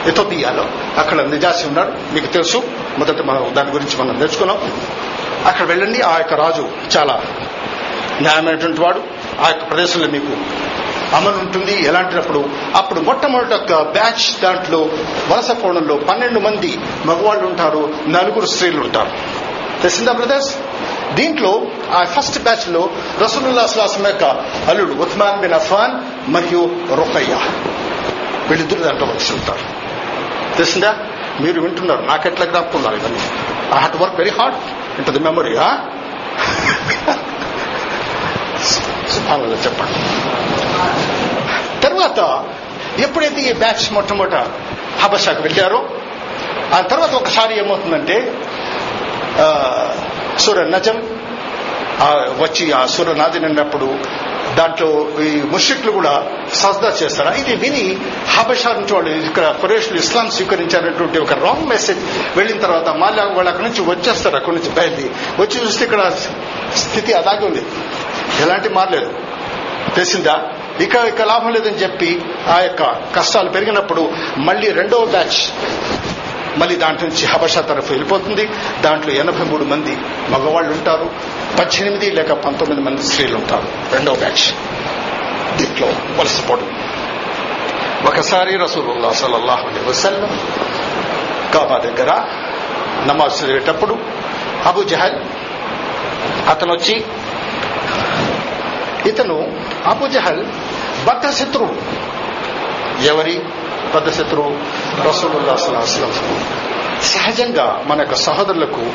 A: ఎథోపియాలో అక్కడ నిజాసి ఉన్నాడు మీకు తెలుసు మొదట మనం దాని గురించి మనం నేర్చుకున్నాం. అక్కడ వెళ్ళండి ఆ యొక్క రాజు చాలా న్యాయమైనటువంటి వాడు ఆ యొక్క ప్రదేశంలో మీకు అమలు ఉంటుంది. ఎలాంటినప్పుడు అప్పుడు మొట్టమొదటి యొక్క బ్యాచ్ దాంట్లో వలస కోణంలో పన్నెండు మంది మగవాళ్ళు ఉంటారు నలుగురు స్త్రీలు ఉంటారు. తెలిసిందా బ్రదర్స్? దీంట్లో ఆ ఫస్ట్ బ్యాచ్లో రసూలుల్లా అస్లాసం యొక్క అల్లుడు ఉత్మాన్ బిన్ అఫాన్ మరియు రొకయ్య. వీళ్ళిద్దరు దాంట్లో వచ్చి ఉంటారు. తెలిసిందా మీరు వింటున్నారు. నాకెట్లా జ్ఞాపకం ఉన్నారు ఇవన్నీ? I had work very hard into the memory చెప్పండి. తర్వాత ఎప్పుడైతే ఈ బ్యాచ్ మొట్టమొదట హబషాకు వెళ్ళారో ఆ తర్వాత ఒకసారి ఏమవుతుందంటే సూర్య నజం. వచ్చి ఆ సూర నాదినప్పుడు దాంట్లో ఈ ముషిక్లు కూడా సజ్దా చేస్తారు. ఇది విని హబషా నుంచి వాళ్ళు ఇక్కడ ఖురేష్లు ఇస్లాం స్వీకరించారనేటువంటి ఒక రాంగ్ మెసేజ్ వెళ్ళిన తర్వాత మళ్ళీ వాళ్ళు అక్కడి నుంచి వచ్చేస్తారు అక్కడి నుంచి బయలుదేరి. వచ్చి చూస్తే ఇక్కడ స్థితి అలాగే ఉంది. ఎలాంటి మారలేదు తెలిసిందా? ఇక ఇక లాభం లేదని చెప్పి ఆ యొక్క కష్టాలు పెరిగినప్పుడు మళ్ళీ రెండవ బ్యాచ్ మళ్ళీ దాంట్లో నుంచి హబషా తరఫు వెళ్ళిపోతుంది. దాంట్లో ఎనభై మూడు మంది మగవాళ్ళు ఉంటారు. పద్దెనిమిది లేక పంతొమ్మిది మంది స్త్రీలు ఉంటారు. రెండవ బ్యాచ్ దీంట్లో వలసపోవడం ఒకసారి రసూలుల్లా సల్లల్లాహు అలైహి వసల్లం కాబా దగ్గర నమాజ్ చదివేటప్పుడు అబు జహల్ అతను వచ్చి ఇతను అబు జహల్ బద్ద శత్రువు ఎవరి? పెద్ద శత్రువు రసూలుల్లా సల్లాహం సహజంగా మన యొక్క సహోదరులకు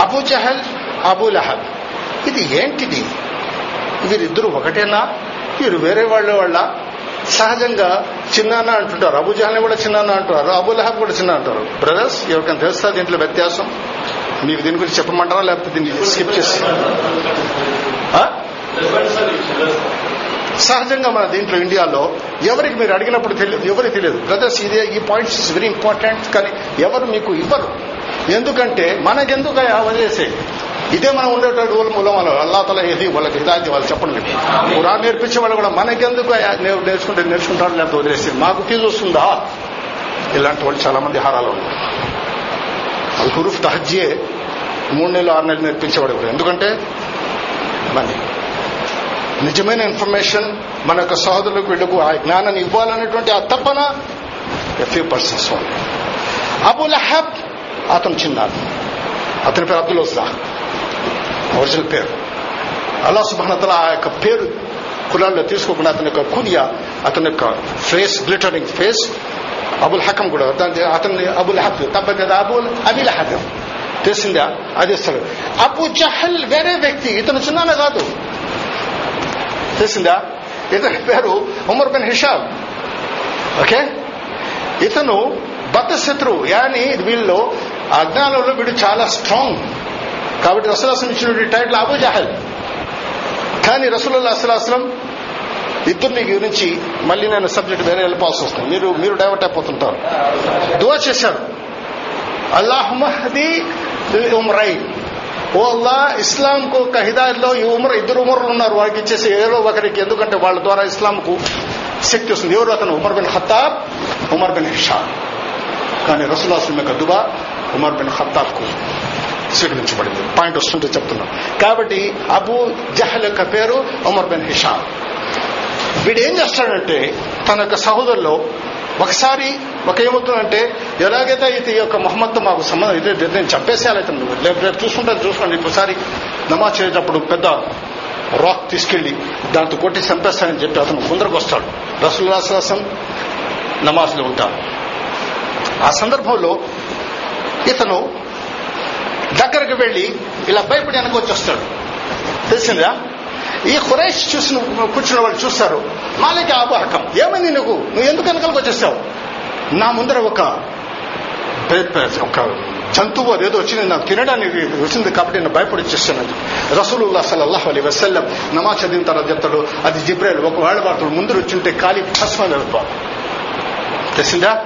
A: అబూ జహల్ అబు లహబ్ ఇది ఏంటిది? వీరిద్దరు ఒకటేనా? వీరు వేరే వాళ్ళ వాళ్ళ? సహజంగా చిన్నాన్న అంటుంటారు. అబు జహల్ని కూడా చిన్నాన్న అంటారు. అబు లహబ్ కూడా చిన్న అంటారు. బ్రదర్స్ ఎవరికైనా తెలుస్తా దీంట్లో వ్యత్యాసం? మీకు దీని గురించి చెప్పమంటారా? లేకపోతే దీన్ని స్కిప్ చేసి సహజంగా మన దీంట్లో ఇండియాలో ఎవరికి మీరు అడిగినప్పుడు తెలియదు ఎవరికి తెలియదు. బ్రదర్స్ ఇదే ఈ పాయింట్స్ ఇస్ వెరీ ఇంపార్టెంట్ కానీ ఎవరు మీకు ఇవ్వరు. ఎందుకంటే మనకెందుకు వదిలేసే ఇదే మనం ఉండేటువంటి ఊళ్ళ మూలం వాళ్ళు అల్లా తల ఏది వాళ్ళకి ఇదాది వాళ్ళు చెప్పండి. పురా నేర్పించే వాళ్ళు కూడా మనకెందుకు నేర్చుకుంటే నేర్చుకుంటారు లేకపోతే వదిలేసి? మాకు ఫీజు వస్తుందా? ఇలాంటి వాళ్ళు చాలా మంది హారాలు ఉన్నారు. అల్ హురూఫ్ తహజ్జే మూడు నెలలు ఆరు నెలలు నేర్పించేవాడు కూడా ఎందుకంటే మనీ నిజమైన ఇన్ఫర్మేషన్ మన యొక్క సహోదరులకు వీళ్ళకు ఆ జ్ఞానాన్ని ఇవ్వాలనేటువంటి ఆ తపన ఫ్యూ పర్సన్స్ అబుల్ లహబ్ అతను చిన్నాడు. అతని పేరు అబ్దుల్ వస్తా ఒరిజినల్ పేరు. అల్లా సుభానతల ఆ యొక్క పేరు కులాల్లో తీసుకోకుండా అతని యొక్క కునియా అతని యొక్క face glittering face Abul Hakam కూడా దాని అతని అబుల్ హబ్ తప్పదు కదా అబుల్ అబిల్ హబ్ తెలిసిందా? అది ఇస్తాడు అబు జహల్ వేరే వ్యక్తి ఇతను చిన్నానే కాదు. తెలిసిందా? ఇతని పేరు ఉమర్ బిన్ హిషాబ్ ఓకే? ఇతను బతశత్రు శత్రువు యాని వీళ్ళు అజ్ఞానంలో వీడు చాలా స్ట్రాంగ్ కాబట్టి రసూలాసం ఇచ్చినటువంటి టైటిల్ అబూ జహల్. కానీ రసూలుల్లా అసలాసలం ఇద్దరిని గురించి మళ్ళీ నేను సబ్జెక్ట్ వేరే వెళ్ళిపోవాల్సి వస్తుంది. మీరు మీరు డైవర్ట్ అయిపోతుంటారు. దువా చేశారు అల్లాహ్ మహది ఓ అల్లా ఇస్లాంకు ఒక హిదాయత్లో ఈ ఉమర్ ఇద్దరు ఉమర్లు ఉన్నారు. వారికి ఇచ్చేసి ఏదో ఒకరికి ఎందుకంటే వాళ్ళ ద్వారా ఇస్లాంకు శక్తి వస్తుంది. ఎవరు అతను? Umar bin Khattab Umar bin Hisham కానీ రసూలాస్లం యొక్క దుబా ఉమర్ బిన్ ఖత్తాబ్కు స్వీకరించబడింది. పాయింట్ వస్తుంటే చెప్తున్నాం. కాబట్టి అబూ జహల్ యొక్క పేరు ఉమర్ బిన్ హిషా వీడు ఏం చేస్తాడంటే తన యొక్క సహోదరులో ఒకసారి ఒక ఏమవుతుందంటే ఎలాగైతే ఇది ఈ యొక్క మొహమ్మద్తో మాకు సంబంధం ఇదే నేను చంపేసేయాలైతే నువ్వు. రేపు రేపు చూసుకోండి ఒకసారి నమాజ్ చేసేటప్పుడు పెద్ద రాక్ తీసుకెళ్ళి దాంతో కొట్టి చంపేస్తానని చెప్పి అతను ముందరకు వస్తాడు. రసూల్లాసం నమాజ్లో ఉంటాడు ఆ సందర్భంలో ఇతను దగ్గరకు వెళ్ళి ఇలా భయపడి వెనక వచ్చేస్తాడు తెలిసిందా? ఈ ఖురైష్ చూసిన కూర్చున్న వాళ్ళు చూస్తారు. మాలిక ఆబాహకం ఏమైంది నువ్వు నువ్వు ఎందుకు వెనకాలకు వచ్చేసావు? నా ముందర ఒక ఒక జంతువు అదేదో వచ్చింది నాకు తినడానికి వచ్చింది కాబట్టి నేను భయపడి వచ్చేస్తాను రసూలుల్లా సల్లల్లాహు అలీ వసల్లం నమాజ్ చదివిన తర్వాత చెప్తాడు అది జిబ్రాయిల్ ఒకవేళ వాడు ముందు వచ్చింటే ఖాళీ భస్మం వెళ్తాడు తెలిసిందా?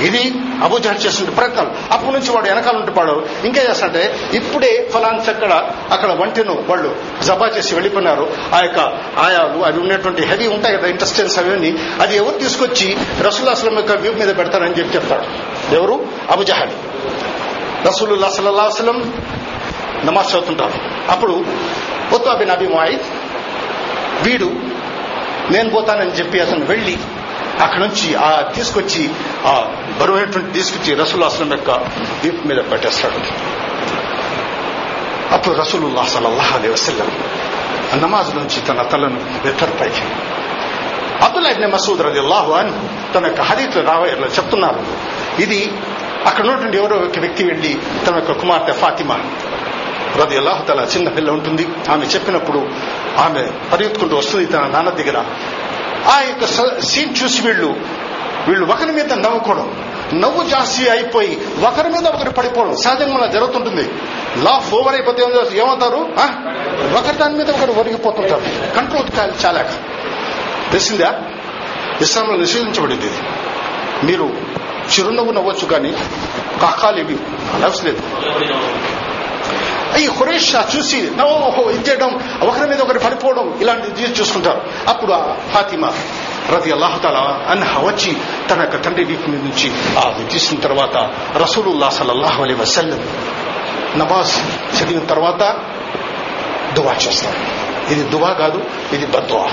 A: ఇది అబుజహల్ చేసిన ప్రయత్నాలు అప్పటి నుంచి వాడు వెనకాల ఉంటున్నాడు ఇంకా చేస్తాడంటే ఇప్పుడే ఫలాన్స్ అక్కడ అక్కడ వంటను వాళ్ళు జబా చేసి వెళ్ళిపోయినారు. ఆ యొక్క ఆయాలు అవి ఉన్నటువంటి హెవీ ఉంటాయి కదా ఇంటెస్టెన్స్ అవన్నీ అది ఎవరు తీసుకొచ్చి రసూల్లాస్లం యొక్క వ్యూ మీద పెడతారని చెప్పి చెప్తాడు. ఎవరు? అబుజహల్ రసూలుల్లా సల్లల్లా వసలం నమాజ్ చదువుతుంటారు. అప్పుడు ఉత్వా బిన్ అబి వీడు నేను పోతానని చెప్పి అతను వెళ్ళి అక్కడి నుంచి ఆ తీసుకొచ్చి ఆ బరువైనటువంటి తీసుకొచ్చి రసూల్ యొక్క వీపు మీద పెట్టేస్తాడు. అప్పుడు రసూలుల్లాహ్ సల్లల్లాహు అలైహి వసల్లం నమాజ్ నుంచి తన తలను వెత్తరపైకి అబ్దుల్లా ఇబ్న్ మసూద్ రది అల్లాహు అని తన యొక్క హరీత్ రావయ్యలో చెప్తున్నారు. ఇది అక్కడ ఉన్నటువంటి ఎవరో ఒక వ్యక్తి వెళ్ళి తన యొక్క కుమార్తె ఫాతిమా రది అల్లాహు తల చిన్న పిల్ల ఉంటుంది. ఆమె చెప్పినప్పుడు ఆమె పరిగెత్తుకుంటూ వస్తుంది తన నాన్న దగ్గర. ఆ యొక్క స- సీన్ చూసి వీళ్ళు వీళ్ళు ఒకరి మీద నవ్వుకోవడం. నవ్వు జాస్తి అయిపోయి ఒకరి మీద ఒకరు పడిపోవడం సహజంగా జరుగుతుంటుంది. లాఫ్ ఓవర్ అయిపోతే ఏం ఏమవుతారు ఒకరి దాని మీద ఒకరు ఒరిగిపోతుంటారు. కంట్రోల్ కాదు చాలా తెలిసిందా? ఇస్లాంలో నిషేధించబడింది ఇది. మీరు చిరునవ్వు నవ్వచ్చు కానీ కాకాలు ఇవి అనవసరం లేదు ఈ హురేష్ చూసి ఓహో ఇది చేయడం ఒకరి మీద ఒకరు పడిపోవడం ఇలాంటివి చూసుకుంటారు. అప్పుడు ఫాతిమా రతి అల్లాహతాల అన్హ వచ్చి తన యొక్క తండ్రి వీపు మీద నుంచి ఆ తీసిన తర్వాత రసూలుల్లా సల్లల్లాహు అలీ వసల్లం నమాజ్ చదివిన తర్వాత దువా చేస్తారు. ఇది దువా కాదు ఇది బద్వా.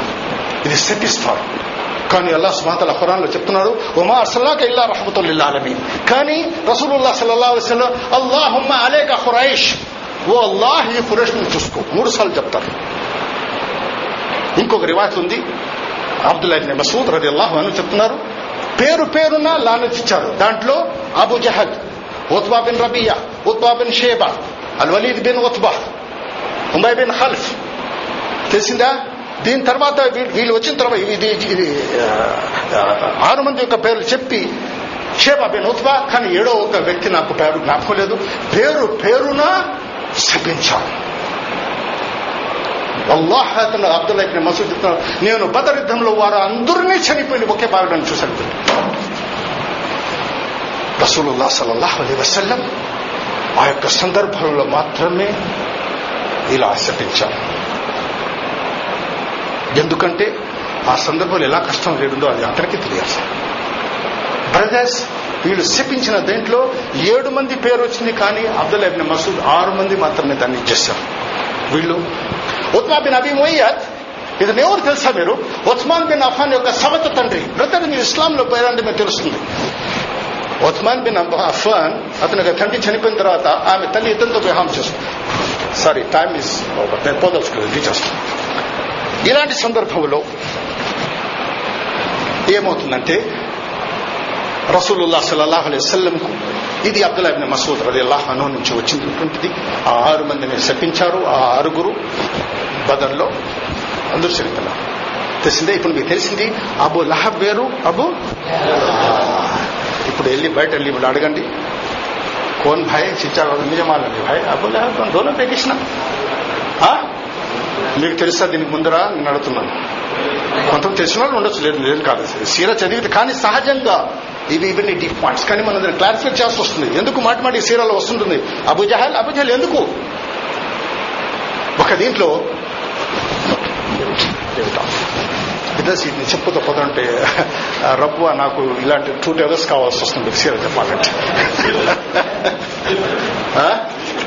A: ఇది శపిస్తారు కానీ అల్లా సుమాతల ఖురాన్లో చెప్తున్నాడు ఉమా అసల్లాక ఇల్లా రహమతుల్లా ఆలమీన్. కానీ రసూలుల్లా సల్లల్లా అలైహి వసల్లం అల్లాహుమ్మ అలేక ఖురైష్. ఓ అల్లాహ్ ఈ ఖురైష్ను చూసుకో. మూడు సార్లు చెప్తారు. ఇంకొక రివాయత్ ఉంది. అబ్దుల్లా ఇబ్న్ మసూద్ రది అల్లాహు అని చెప్తున్నారు పేరు పేరున లానతిచ్చారు దాంట్లో Abu Jahl Utba bin Rabia Utba bin Shaiba al Walid bin Utba Umayya bin Khalaf. తెలిసిందా? దీని తర్వాత వీళ్ళు వచ్చిన తర్వాత ఇది ఇది ఆరు మంది యొక్క పేర్లు చెప్పి షేబ్ అబిన్ ఉత్బా కానీ ఏడో ఒక వ్యక్తి నాకు పేరు జ్ఞాపకం లేదు. పేరు పేరున శపించాను అల్లాహ్ అతను అబ్దుల్లా మసూద్ చెప్తున్నాడు నేను బదర్ యుద్ధంలో వారు అందరినీ చనిపోయి ఒకే భాగడాన్ని చూశాను. రసూలుల్లా సలల్లాహ్ అలీ వసల్లం ఆ యొక్క సందర్భంలో మాత్రమే ఇలా శపించాను ఎందుకంటే ఆ సందర్భంలో ఎలా కష్టం లేడుందో అది అందరికీ తెలియాలి బ్రదర్స్ వీళ్ళు శపించిన దేంట్లో ఏడు మంది పేరు వచ్చింది కానీ అబ్దుల్ అబిన్ మసూద్ ఆరు మంది మాత్రమే దాన్ని ఇచ్చేశారు వీళ్ళు ఉత్మా బిన్ అబీ మొయ్యద్ ఇతను ఎవరు తెలుసా మీరు? ఉస్మాన్ బిన్ అఫాన్ యొక్క సవత తండ్రి. బ్రదర్ మీరు ఇస్లాంలో పేరంటే మీకు తెలుస్తుంది. ఉస్మాన్ బిన్ అఫాన్ అతని యొక్క తండ్రి చనిపోయిన తర్వాత ఆమె తల్లి ఇతనితో వివాహం చేస్తుంది. సారీ టైమ్ ఇస్ పోదలుచుకోలేదు రీచేస్తాను ఇలాంటి సందర్భంలో ఏమవుతుందంటే రసూలుల్లా సల్లాహు అలైహి వసల్లంకు ఇది అబ్దుల్లాబిన్ మసూద్ రది అల్లాహను నుంచి వచ్చినటువంటిది. ఆ ఆరు మందిని శపించారు ఆ ఆరుగురు బదర్లో అందరు చనిపోయినారు తెలిసిందే? ఇప్పుడు మీకు తెలిసింది అబు లహబ్ వేరు అబు ఇప్పుడు వెళ్ళి బయట వెళ్ళి ఇప్పుడు అడగండి. కోన్ భాయ్ చిచ్చా నిజమాలండి. భాయ్ అబు లహబ్ దూరం పెట్టించిన మీకు తెలుసా దీనికి ముందరా నేను అడుగుతున్నాను కొంతమంది తెలిసిన వాళ్ళు ఉండొచ్చు లేదు లేదు కాదు. సీర చదివితే కానీ సహజంగా ఇవి ఇవన్నీ డీప్ పాయింట్స్ కానీ మనం క్లారిఫై చేయాల్సి వస్తుంది. ఎందుకు మాట మాటి ఈ సీరాలో వస్తుంటుంది అబుజహల్ అబుజహల్ ఎందుకు? ఒక దీంట్లో బిజినెస్ ఇది చెప్పుతో పోతుంటే రబ్బు నాకు ఇలాంటి టూ టేబుల్స్ కావాల్సి వస్తుంది సీర చెప్పాలంటే.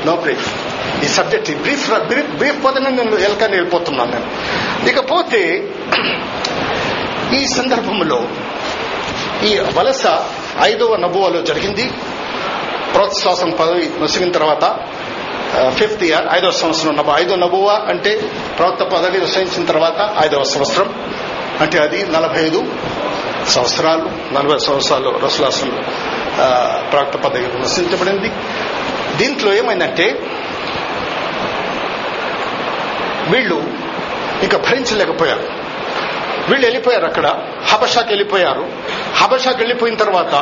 A: <laughs> నో బ్రీఫ్ ఈ సబ్జెక్ట్ బ్రీఫ్ బ్రీఫ్ బ్రీఫ్ పోతేనే నేను ఎలకని వెళ్ళిపోతున్నాను నేను. ఇకపోతే ఈ సందర్భంలో ఈ వలస ఐదవ నబువలో జరిగింది. ప్రోత్సాహం పదవి ముసిగిన తర్వాత ఫిఫ్త్ ఇయర్ ఐదవ సంవత్సరం నబు ఐదో నబువ అంటే ప్రవక్త పదవి విషయించిన తర్వాత ఐదవ సంవత్సరం. అంటే అది నలభై ఐదు సంవత్సరాలు నలభై సంవత్సరాలు రసులాసం ప్రవక్త పదవి విమర్శించబడింది దీంట్లో ఏమైందంటే వీళ్ళు ఇక భరించలేకపోయారు. వీళ్ళు వెళ్ళిపోయారు అక్కడ. హబషాకి వెళ్ళిపోయారు. హబషాకి వెళ్ళిపోయిన తర్వాత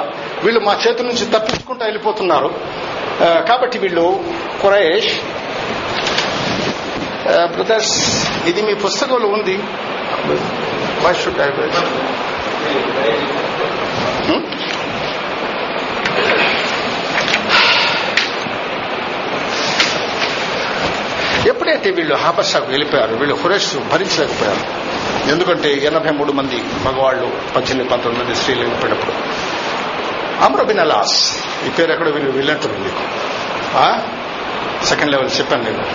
A: వీళ్ళు మా చేతి నుంచి తప్పించుకుంటూ వెళ్ళిపోతున్నారు. కాబట్టి వీళ్ళు కురేష్ బ్రదర్స్ ఇది మీ పుస్తకంలో ఉంది. వై షుడ్ ఐ ఎప్పుడైతే వీళ్ళు హాపస్సాకు వెళ్ళిపోయారు వీళ్ళు హురేష్ భరించలేకపోయారు. ఎందుకంటే ఎనభై మూడు మంది మగవాళ్ళు పద్దెనిమిది పంతొమ్మిది మంది స్త్రీలు వెళ్ళిపోయినప్పుడు అమ్రబిన్ అలాస్ ఈ పేరు ఎక్కడ వీళ్ళు వీళ్ళంటుంది మీకు సెకండ్ లెవెల్ చెప్పాను నేను.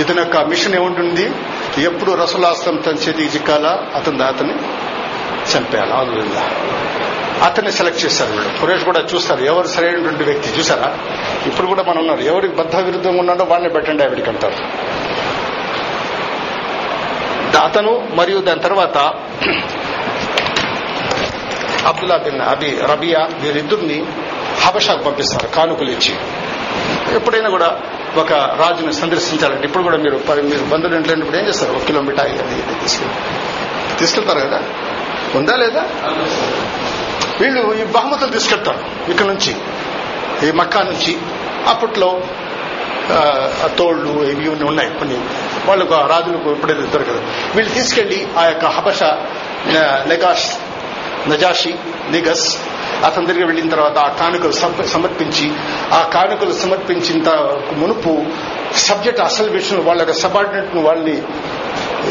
A: ఇతని యొక్క మిషన్ ఏముంటుంది? ఎప్పుడు రసులాస్తం తన చేతికి చిక్కాలా? అతని దాతని చంపేయాలి? అవుతుందా అతన్ని సెలెక్ట్ చేశారు వీడు సురేష్ కూడా చూస్తారు. ఎవరు సరైనటువంటి వ్యక్తి చూసారా? ఇప్పుడు కూడా మనం ఉన్నారు. ఎవరికి బద్ధ విరుద్ధంగా ఉన్నాడో వాళ్ళని పెట్టండి ఆవిడికి అంటారు. అతను మరియు దాని తర్వాత అబ్దుల్లా బిన్ అబి రబియా వీరిద్దరిని హబషాకు పంపిస్తారు కానుకలు ఇచ్చి. ఎప్పుడైనా కూడా ఒక రాజుని సందర్శించాలంటే ఇప్పుడు కూడా మీరు మీరు బంధువులు ఇంట్లో ఏం చేస్తారు? ఒక కిలోమీటర్ అది తీసుకెళ్ళి తీసుకెళ్తారు కదా? ఉందా లేదా? వీళ్ళు ఈ బహుమతులు తీసుకెళ్తారు ఇక్కడ నుంచి ఈ మక్కా నుంచి. అప్పట్లో తోళ్ళు ఇవి ఉన్నాయి కొన్ని. వాళ్ళకు ఆ రాజులకు ఎప్పుడైతే దొరకదు వీళ్ళు తీసుకెళ్ళి ఆ యొక్క హబష నెగాష్ నజాషి నిగస్ అతని దగ్గర వెళ్ళిన తర్వాత ఆ కానుకలు సమర్పించి ఆ కానుకలు సమర్పించిన మునుపు సబ్జెక్ట్ అసలు విషయం వాళ్ళ యొక్క సబార్డినేట్ను వాళ్ళని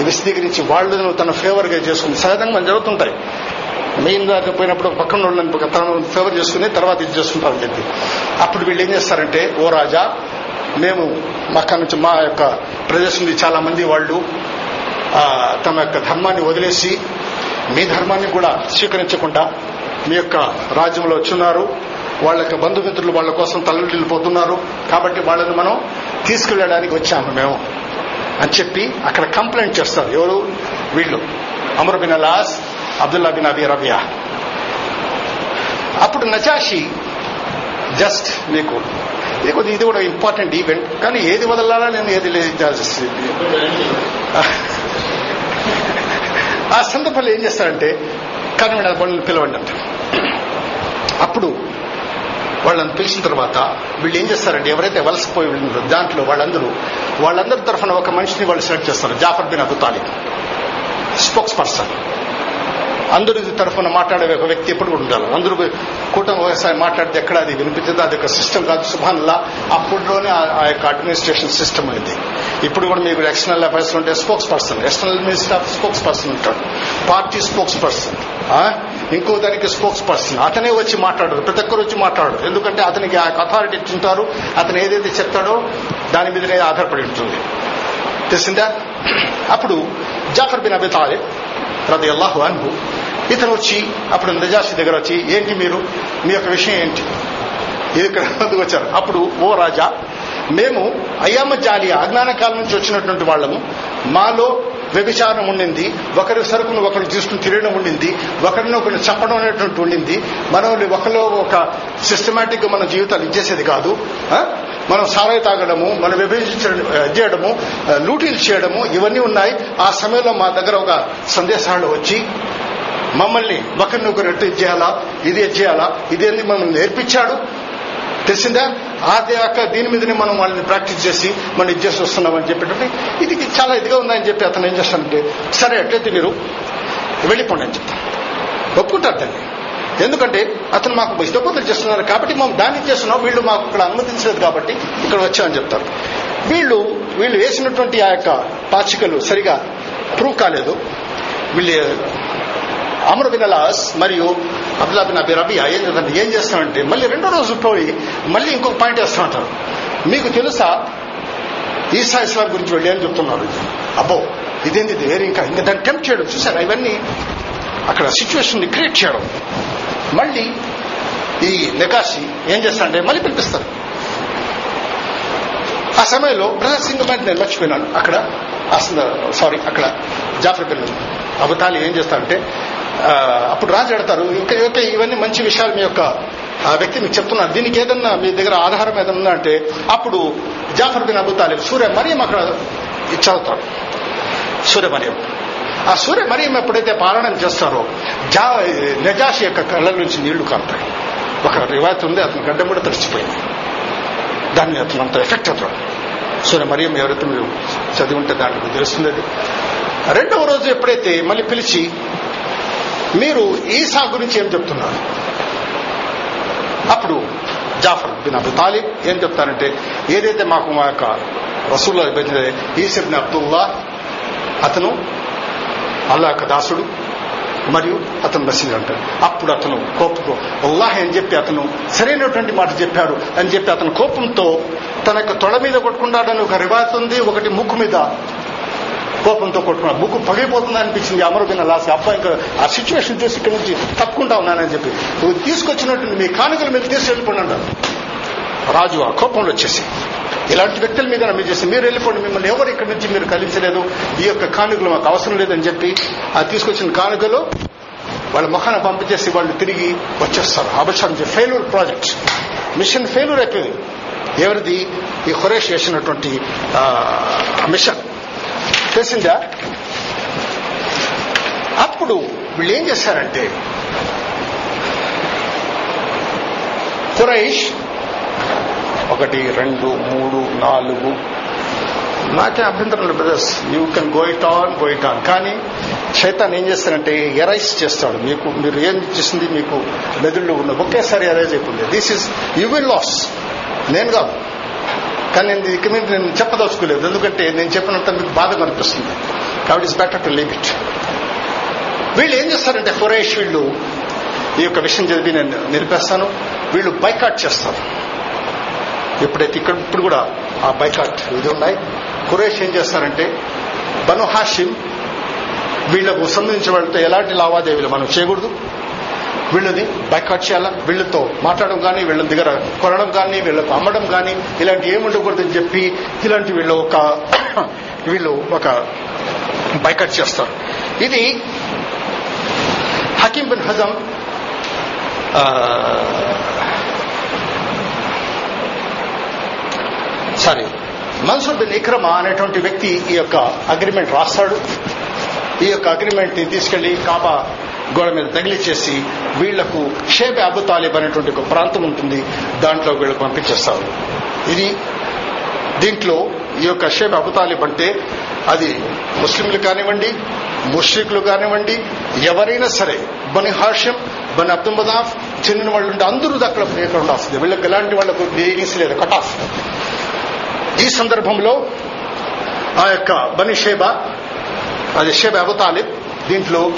A: విశదీకరించి వాళ్ళను తన ఫేవర్గా చేసుకుని సహజంగా జరుగుతుంటాయి. మెయిన్ దాకా పోయినప్పుడు పక్కన వాళ్ళని తను ఫేవర్ చేసుకుని తర్వాత ఇది చేసుకుంటారని చెప్పి. అప్పుడు వీళ్ళు ఏం చేస్తారంటే ఓ రాజా మేము మక్క నుంచి మా యొక్క ప్రదేశం నుంచి చాలా మంది వాళ్ళు తమ యొక్క ధర్మాన్ని వదిలేసి మీ ధర్మాన్ని కూడా స్వీకరించకుండా మీ యొక్క రాజ్యంలో వచ్చున్నారు. వాళ్ళ యొక్క బంధుమిత్రులు వాళ్ళ కోసం తల్లిపోతున్నారు కాబట్టి వాళ్ళని మనం తీసుకెళ్ళడానికి వచ్చాము మేము. అని చెప్పి అక్కడ కంప్లైంట్ చేస్తారు. ఎవరు? వీళ్ళు. Amr bin అలాస్ Abdullah bin Abi Rabia. అప్పుడు నజాషి జస్ట్ మీకు ఇది కొద్ది ఇది కూడా ఇంపార్టెంట్ ఈవెంట్ కానీ ఏది వదలాలా నేను ఏది లేదు ఆ సందర్భంలో ఏం చేస్తారంటే కానీ వాళ్ళని పిలవండి అంటే. అప్పుడు వాళ్ళని పిలిచిన తర్వాత వీళ్ళు ఏం చేస్తారంటే ఎవరైతే వలసపోయి ఉన్నారో దాంట్లో వాళ్ళందరూ వాళ్ళందరి తరఫున ఒక మనిషిని వాళ్ళు సెలెక్ట్ చేస్తారు Jafar bin Abu Talib spokesperson. అందరి తరఫున మాట్లాడే ఒక వ్యక్తి ఎప్పుడు కూడా ఉండాలి. అందరూ కూటమి వ్యవసాయం మాట్లాడితే ఎక్కడ అది వినిపించదు అది ఒక సిస్టమ్ కాదు. సుభాన్లా అప్పుడులోనే ఆ యొక్క అడ్మినిస్ట్రేషన్ సిస్టమ్ అనేది ఇప్పుడు కూడా మీకు ఎక్స్టర్నల్ అఫైర్స్ ఉంటే spokesperson external minister of spokesperson ఉంటాడు. పార్టీ స్పోక్స్ పర్సన్ ఇంకో దానికి స్పోక్స్ పర్సన్ అతనే వచ్చి మాట్లాడరు. ప్రతి ఒక్కరు వచ్చి మాట్లాడరు. ఎందుకంటే అతనికి ఆ అథారిటీ ఇచ్చింటారు. అతను ఏదైతే చెప్తాడో దాని మీదనే ఆధారపడి ఉంటుంది. తెలిసిందా? అప్పుడు జాఫర్ బిన్ అబి తాలిబ్ రది అల్లాహు అన్హు. ఇతను వచ్చి అప్పుడు నిజాసి దగ్గర వచ్చి ఏంటి మీరు? మీ యొక్క విషయం ఏంటి? ఇక్కడ <laughs> వచ్చారు. అప్పుడు ఓ రాజా మేము అయ్యామ జాలియా అజ్ఞాన కాలం నుంచి వచ్చినటువంటి వాళ్ళము. మాలో వ్యభిచారం ఉండింది ఒకరి సరుకును ఒకరు తీసుకుని తిరగడం ఉండింది ఒకరిని ఒకరిని చంపడం అనేటువంటి ఉండింది. మనల్ని ఒకరిలో ఒక సిస్టమేటిక్గా మన జీవితాలు ఇచ్చేసేది కాదు. మనం సారాయి తాగడము మనం విభజించడం చేయడము లూటీలు చేయడము ఇవన్నీ ఉన్నాయి. ఆ సమయంలో మా దగ్గర ఒక సందేశాలు వచ్చి మమ్మల్ని ఒకరిని ఒకరు ఎట్టు చేయాలా? ఇది చేయాలా? ఇది అని మనం నేర్పించాడు? తెలిసిందా? అది యొక్క దీని మీదనే మనం వాళ్ళని ప్రాక్టీస్ చేసి మనం ఇది చేసి వస్తున్నామని చెప్పేటప్పుడు ఇది చాలా ఇదిగా ఉందని చెప్పి అతను ఏం చేస్తానంటే సరే అట్లయితే మీరు వెళ్ళిపోండి అని చెప్తాను ఒప్పుకుంటారు దాన్ని. ఎందుకంటే అతను మాకు ఇష్టపోతలు చేస్తున్నారు కాబట్టి మేము దాన్ని చేస్తున్నాం. వీళ్ళు మాకు ఇక్కడ అనుమతించలేదు కాబట్టి ఇక్కడ వచ్చామని చెప్తారు. వీళ్ళు వీళ్ళు వేసినటువంటి ఆ యొక్క పాచికలు సరిగా ప్రూవ్ కాలేదు. వీళ్ళు అమర్ బిన్ అలాస్ మరియు అబ్దుల్లా బిన్ అబి రబియా ఏం ఏం చేస్తామంటే మళ్ళీ రెండో రోజు పోయి మళ్ళీ ఇంకొక పాయింట్ వేస్తూ ఉంటారు. మీకు తెలుసా? ఈసా ఇస్లాం గురించి వెళ్ళి అని చెప్తున్నారు? అబ్బో ఇదేంది వేరే ఇంకా ఇంకా దాన్ని టెంప్ట్ చేయడం చూసారా? ఇవన్నీ అక్కడ సిచ్యువేషన్ని క్రియేట్ చేయడం. మళ్ళీ ఈ నికాషి ఏం చేస్తాడంటే మళ్ళీ పిలిపిస్తారు ఆ సమయంలో బ్రదర్ సింగ్ మ్యాట్ నేను మర్చిపోయినాను. అక్కడ సారీ అక్కడ జాఫర్ బిన్ అబుతాలి ఏం చేస్తాడంటే అప్పుడు రాజు ఎడతారు ఇంకా ఓకే ఇవన్నీ మంచి విషయాలు మీ యొక్క ఆ వ్యక్తి మీకు చెప్తున్నారు దీనికి ఏదన్నా మీ దగ్గర ఆధారం ఏదన్నా ఉందా అంటే అప్పుడు జాఫర్ బిన్ అబు తాలిబ్ సూర్య మరియం అక్కడ ఇది చదువుతారు సూర్య మరియం. ఆ సూర్య మరియం ఎప్పుడైతే పాలన చేస్తారో జా నజాషి యొక్క కళ్ళ నుంచి నీళ్ళు కారుతాయి. ఒక రివాయత్ ఉంది అతని గడ్డం కూడా తడిచిపోయింది. దాన్ని అతను అంత ఎఫెక్ట్ అవుతాడు సూర్య మరియం ఎవరైతే మీరు చదివి ఉంటే దాంట్లో తెలుస్తుంది అది. రెండవ రోజు ఎప్పుడైతే మళ్ళీ పిలిచి మీరు ఈసా గురించి ఏం చెప్తున్నారు? అప్పుడు జాఫర్ బిన్ అబు తాలిబ్ ఏం చెప్తారంటే ఏదైతే మాకు మా యొక్క రసూల్లో ఈసబ్ అబ్దుల్లా అతను అల్లా యొక్క దాసుడు మరియు అతను మెసేజ్ అంటాడు అప్పుడు అతను కోపంతో అల్లాహ్ అని చెప్పి అతను సరైనటువంటి మాట చెప్పారు అని చెప్పి అతను కోపంతో తన యొక్క తొడ మీద కొట్టుకున్నాడని ఒక రివాయత్ ఉంది ఒకటి ముక్కు మీద కోపంతో కొట్టుకున్నాడు. ముక్కు పగిలిపోతుంది అనిపించింది అమరుదిన లాస్ అబ్బాయి ఇంకా ఆ సిచ్యువేషన్ చూసి ఇక్కడి నుంచి తప్పుకుంటా ఉన్నానని చెప్పి. నువ్వు తీసుకొచ్చినట్టు మీ కానుకలు మీరు తీసుకెళ్ళిపోయినాడు రాజు ఆ కోపంలో వచ్చేసి ఇలాంటి వ్యక్తుల మీద చేసి మీరు వెళ్ళిపోండి మిమ్మల్ని ఎవరు ఇక్కడి నుంచి మీరు కలిగించలేదు ఈ యొక్క కానుకలు మాకు అవసరం లేదని చెప్పి ఆ తీసుకొచ్చిన కానుకలు వాళ్ళ ముఖాన పంపించేసి వాళ్ళు తిరిగి వచ్చేస్తారు. అబషాన్ ఫెయిల్యూర్ ప్రాజెక్ట్. మిషన్ ఫెయిల్యూర్ అయిపోయింది. ఎవరిది? ఈ హురేష్ చేసినటువంటి మిషన్. తెలిసిందా? అప్పుడు వీళ్ళు ఏం చేశారంటే ఖురైష్ ఒకటి రెండు మూడు నాలుగు. నాకే అభ్యంతరం లేదు brothers you can go it on go it on కానీ శైతాన్ ఏం చేస్తానంటే ఎరైజ్ చేస్తాడు. మీకు మీరు ఏం చేసింది? మీకు మెదుళ్ళు ఉన్న ఒకేసారి ఎరైజ్ అయిపోయింది. This is you will loss నేను కాదు. కానీ నేను ఇక మీద నేను చెప్పదలుచుకోలేదు. ఎందుకంటే నేను చెప్పినంత మీకు బాధ కనిపిస్తుంది. కాబట్టి it's better to leave it వీళ్ళు ఏం చేస్తారంటే హురేష్ వీళ్ళు ఈ యొక్క విషయం చదివి నేను నిలిపేస్తాను. వీళ్ళు బైకాట్ చేస్తారు. ఎప్పుడైతే ఇక్కడ ఇప్పుడు కూడా ఆ బైకాట్ ఇది ఉన్నాయి. కురేష్ ఏం చేస్తారంటే బను హాషిమ్ వీళ్ళకు సంబంధించిన వాళ్ళతో ఎలాంటి లావాదేవీలు మనం చేయకూడదు. వీళ్ళని బైకాట్ చేయాలా? వీళ్ళతో మాట్లాడడం కానీ వీళ్ళ దగ్గర కొనడం కానీ వీళ్ళకు అమ్మడం కానీ ఇలాంటి ఏమి ఉండకూడదని చెప్పి ఇలాంటి వీళ్ళు ఒక <coughs> వీళ్ళు ఒక బైకాట్ చేస్తారు. ఇది హకీం బిన్ హజం ఒకసారి మన్సూర్ బిన్ ఇక్రమా అనేటువంటి వ్యక్తి ఈ యొక్క అగ్రిమెంట్ రాస్తాడు. ఈ యొక్క అగ్రిమెంట్ని తీసుకెళ్ళి కాబా గోడ మీద తగిలిచ్చేసి వీళ్ళకు షేబ్ అబు తాలిబ్ అనేటువంటి ఒక ప్రాంతం ఉంటుంది. దాంట్లో వీళ్ళకు పంపించేస్తారు. ఇది దీంట్లో ఈ యొక్క షేబ్ అబు తాలిబ్ అంటే అది ముస్లింలు కానివ్వండి ముష్రికులు కానివ్వండి ఎవరైనా సరే బని హాషం బని అబ్దుల్ మదాఫ్ చెందిన వాళ్ళు ఉంటే అందరూ అక్కడ ఇక్కడ ఉండాల్సింది వీళ్ళకి ఎలాంటి వాళ్ళకు డీలింగ్స్ లేదు కట్ ఆఫ్. ఈ సందర్భంలో ఆ యొక్క బని షేబా అది షేబ్ అబు దీంట్లో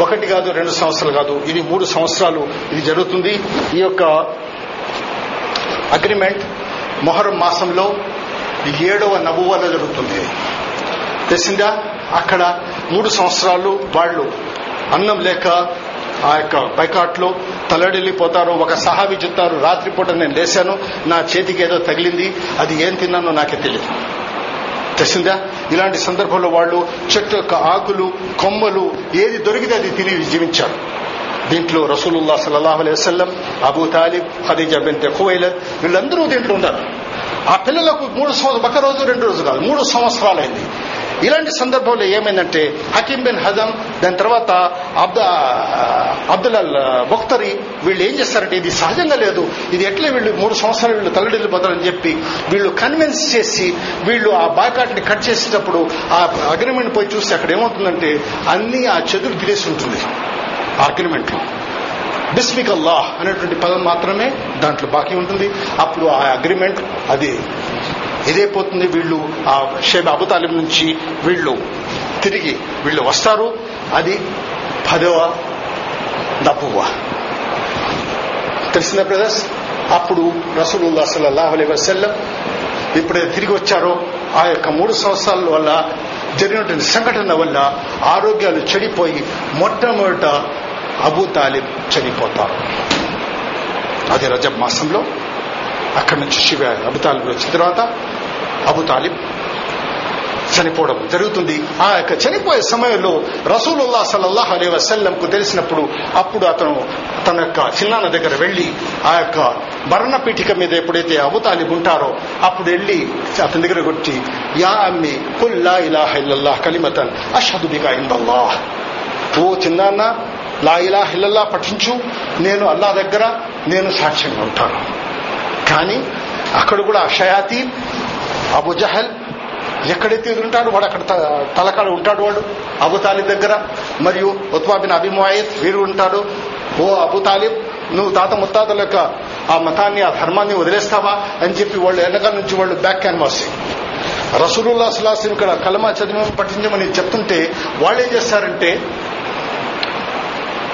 A: ఒకటి కాదు రెండు సంవత్సరాలు కాదు ఇది మూడు సంవత్సరాలు ఇది జరుగుతుంది. ఈ యొక్క అగ్రిమెంట్ మొహరం మాసంలో ఏడవ నబువలో జరుగుతుంది. తెలిసిందా? అక్కడ మూడు సంవత్సరాలు వాళ్ళు అన్నం లేక ఆ యొక్క పైకాట్లో తలడిల్లిపోతారు ఒక సహాబి చెప్తారు రాత్రిపూట నేను లేశాను నా చేతికి ఏదో తగిలింది అది ఏం తిన్నానో నాకే తెలియదు తెలిసిందా? ఇలాంటి సందర్భంలో వాళ్ళు చెట్టు యొక్క ఆకులు కొమ్మలు ఏది దొరికితే అది తిని జీవించారు. దీంట్లో రసూలుల్లా సల్లాహు అలైహి వసల్లం Abu Talib Khadija bin Khuwaylid వీళ్ళందరూ దీంట్లో ఉన్నారు. ఆ పిల్లలకు మూడు సంవత్సరం ఒక రోజు రెండు రోజు కాదు మూడు సంవత్సరాలైంది. ఇలాంటి సందర్భంలో ఏమైందంటే హకీం బిన్ హజం దాని తర్వాత అబ్దా అబ్దుల్ బొక్తరి వీళ్ళు ఏం చేస్తారంటే ఇది సహజంగా లేదు. ఇది ఎట్లా వీళ్ళు మూడు సంవత్సరాలు వీళ్ళు తల్లడిల్లిపోతారని చెప్పి వీళ్ళు కన్విన్స్ చేసి వీళ్ళు ఆ బాయ్కాట్ని కట్ చేసేటప్పుడు ఆ అగ్రిమెంట్ పోయి చూస్తే అక్కడ ఏమవుతుందంటే అన్ని ఆ చెదురు గిరేసి ఉంటుంది. ఆ అగ్రిమెంట్లో. బిస్మిక్ అల్లాహ్ అనేటువంటి పదం మాత్రమే దాంట్లో బాకీ ఉంటుంది. అప్పుడు ఆ అగ్రిమెంట్ అది ఇదైపోతుంది వీళ్ళు. ఆ షేబ్ అబుతాలిం నుంచి వీళ్ళు తిరిగి వీళ్ళు వస్తారు. అది పదవ దప్పువ తెలిసిన బ్రదర్స్? అప్పుడు రసూలుల్లా సల్లల్లాహు అలైహి వసల్లం ఎప్పుడైతే తిరిగి వచ్చారో ఆ యొక్క మూడు సంవత్సరాల వల్ల జరిగినటువంటి సంఘటన వల్ల ఆరోగ్యాలు చెడిపోయి మొట్టమొదట అబూ తాలిబ్ చనిపోతారు. అదే రజబ్ మాసంలో అక్కడి నుంచి శివ అబు తాలిబ్ వచ్చిన తర్వాత అబు తాలిబ్ చనిపోవడం జరుగుతుంది. ఆ యొక్క చనిపోయే సమయంలో రసూలుల్లా సల్లల్లాహ్ అలీ వసల్లంకు తెలిసినప్పుడు అప్పుడు అతను తన యొక్క చిన్నాన్న దగ్గర వెళ్ళి ఆ యొక్క మరణ పీఠిక మీద ఎప్పుడైతే అబుతాలిబ్ ఉంటారో అప్పుడు వెళ్ళి అతని దగ్గర కొట్టి యా అమ్మి కుల్లా ఇలాహ ఇల్లల్లాహ్ కలిమతన్ అషహదు బిగా ఇందల్లాహ్. ఓ చిన్నాన్న లా ఇలాహ ఇల్లల్లాహ్ పఠించు. నేను అల్లా దగ్గర నేను సాక్ష్యంగా ఉంటాను. కానీ అక్కడ కూడా షయాతి అబు జహల్ ఎక్కడైతే ఉంటాడు వాడు అక్కడ తలకాడు ఉంటాడు వాడు అబు తాలిబ్ దగ్గర. మరియు ఉత్వాబిన్ అభిమాయత్ వీరు ఉంటాడు ఓ అబు తాలిబ్ నువ్వు తాత ముత్తాతల యొక్క ఆ మతాన్ని ఆ ధర్మాన్ని వదిలేస్తావా అని చెప్పి వాళ్ళు వెనక నుంచి వాళ్ళు బ్యాక్ క్యాన్వాస్. రసూలుల్లా సులాసిం ఇక్కడ కలమా చదివి పఠించమని చెప్తుంటే వాళ్ళు ఏం చేస్తారంటే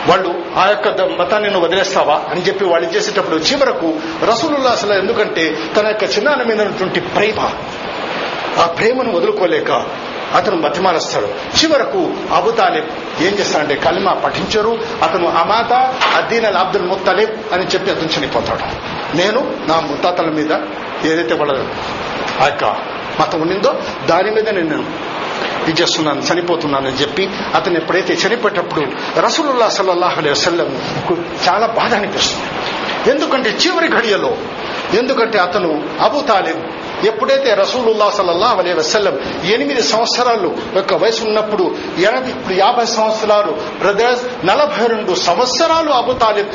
A: వాళ్ళు ఆ యొక్క మతాన్ని నువ్వు వదిలేస్తావా అని చెప్పి వాళ్ళు చేసేటప్పుడు చివరకు రసూలుల్లా అసలు ఎందుకంటే తన యొక్క చిన్నాన్న మీద ఉన్నటువంటి ప్రేమ ఆ ప్రేమను వదులుకోలేక అతను బతిమాలస్తాడు. చివరకు అబుతాలిబ్ ఏం చేస్తాడంటే కలిమా పఠించరు. అతను అమాత అద్దీన్ అల్ అబ్దుల్ ముత్తలిబ్ అని చెప్పి అతను చనిపోతాడు. నేను నా ముత్తాతల మీద ఏదైతే వాళ్ళ ఆ యొక్క మతం ఉండిందో దాని మీద నేను చేస్తున్నాను చనిపోతున్నానని చెప్పి అతను ఎప్పుడైతే చనిపోయేటప్పుడు రసూలుల్లా సల్లల్లాహు అలై వసల్లం చాలా బాధ అనిపిస్తుంది. ఎందుకంటే చివరి ఘడియలో ఎందుకంటే అతను అబు తాలిబ్ ఎప్పుడైతే రసూలుల్లా సల్లల్లా అలే వసల్లం ఎనిమిది సంవత్సరాలు యొక్క వయసు ఉన్నప్పుడు ఎనభై ఇప్పుడు యాభై సంవత్సరాలు బ్రదర్స్ నలభై రెండు సంవత్సరాలు అబు తాలిబ్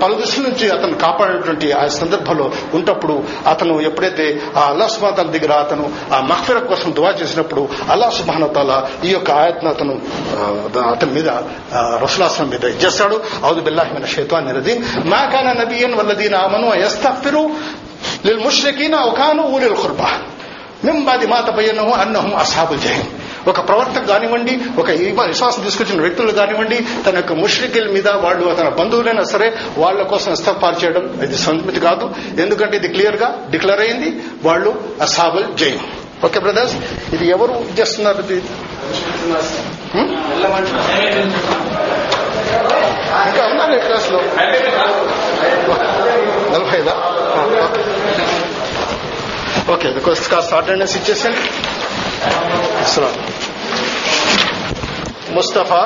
A: పలు దృష్టి నుంచి అతను కాపాడినటువంటి ఆ సందర్భంలో ఉన్నప్పుడు అతను ఎప్పుడైతే ఆ అల్లా సుబాతాల దగ్గర అతను ఆ మహ్ఫిర కోసం దువా చేసినప్పుడు అల్లా సుబానతాల ఈ యొక్క ఆయత్ను అతను అతని మీద రసులాసనం మీద ఇచ్చేస్తాడు. ఔదు బిల్లాహిమిన షేతాన్ రదీన్ మా కాన నబీయన్ వల్లదీన్ ఆమను యస్తఫిరు లిల్ముష్రికీన ఒకాను ఊరిల్ ఖుర్బా మింబాది మాత బయ్యనహు అన్నహం అసాబుల్ జహీం ఒక ప్రవర్తకు కానివ్వండి ఒక విశ్వాసం తీసుకొచ్చిన వ్యక్తులు కానివ్వండి తన యొక్క ముష్రికిల మీద వాళ్ళు తన బంధువులైనా సరే వాళ్ళ కోసం ఇస్తఫార్ చేయడం ఇది సంస్మృతి కాదు. ఎందుకంటే ఇది క్లియర్గా డిక్లేర్ అయింది వాళ్ళు అసాబుల్ జైన్. ఓకే బ్రదర్స్ ఇది ఎవరు చేస్తున్నారు ఇంకా ఉన్నారు క్లాస్లో? Okay, because it's got started in a situation. So, Mustafa,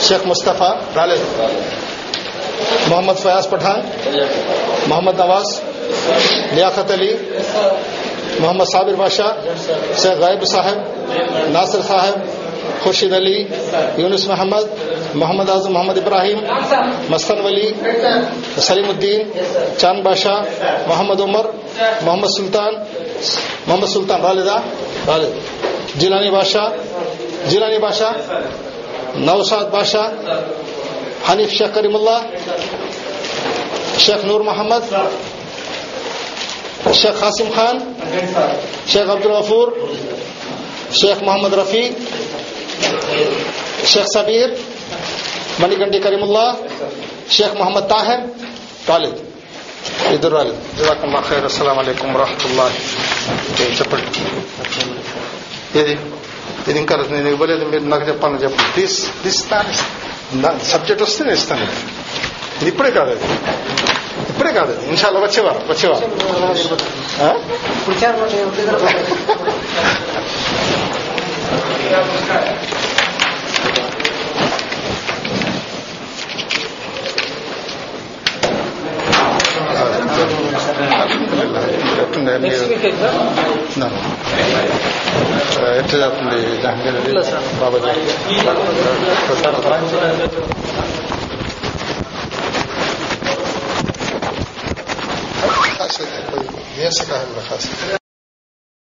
A: Sheikh Mustafa, Dalil, Muhammad Fayaz Pathan, Muhammad Nawaz, لیاقت علی محمد صابر بادشاہ شیخ غائب صاحب ناصر صاحب خورشید علی یونس محمد محمد اعظم محمد ابراہیم مستن ولی سلیم الدین چاند بادشاہ محمد عمر محمد سلطان محمد سلطان والدہ والد. جیلانی بادشاہ جیلانی بادشاہ نوساد بادشاہ حنیف شیخ کریم اللہ شیخ نور محمد شیخ قاسم خان شیخ عبد الغفور شیخ محمد رفیع شیخ صبیر منی گنڈی کریم اللہ شیخ محمد طاہر طالب ఇద్దరు రాలేదు జజాకల్లా ఖైర్ అస్సలం అయికం వరహతుల్లాహి చెప్పండి ఏది ఇది ఇంకా నేను ఇవ్వలేదు మీరు నాకు చెప్పాలని చెప్పండి ప్లీజ్ ప్లీజ్ సబ్జెక్ట్ వస్తే నేను ఇస్తాను ఇది ఇప్పుడే కాదు అది ఇప్పుడే కాదు ఇన్షాల్లా వచ్చేవారు వచ్చేవారు الحمد خاصة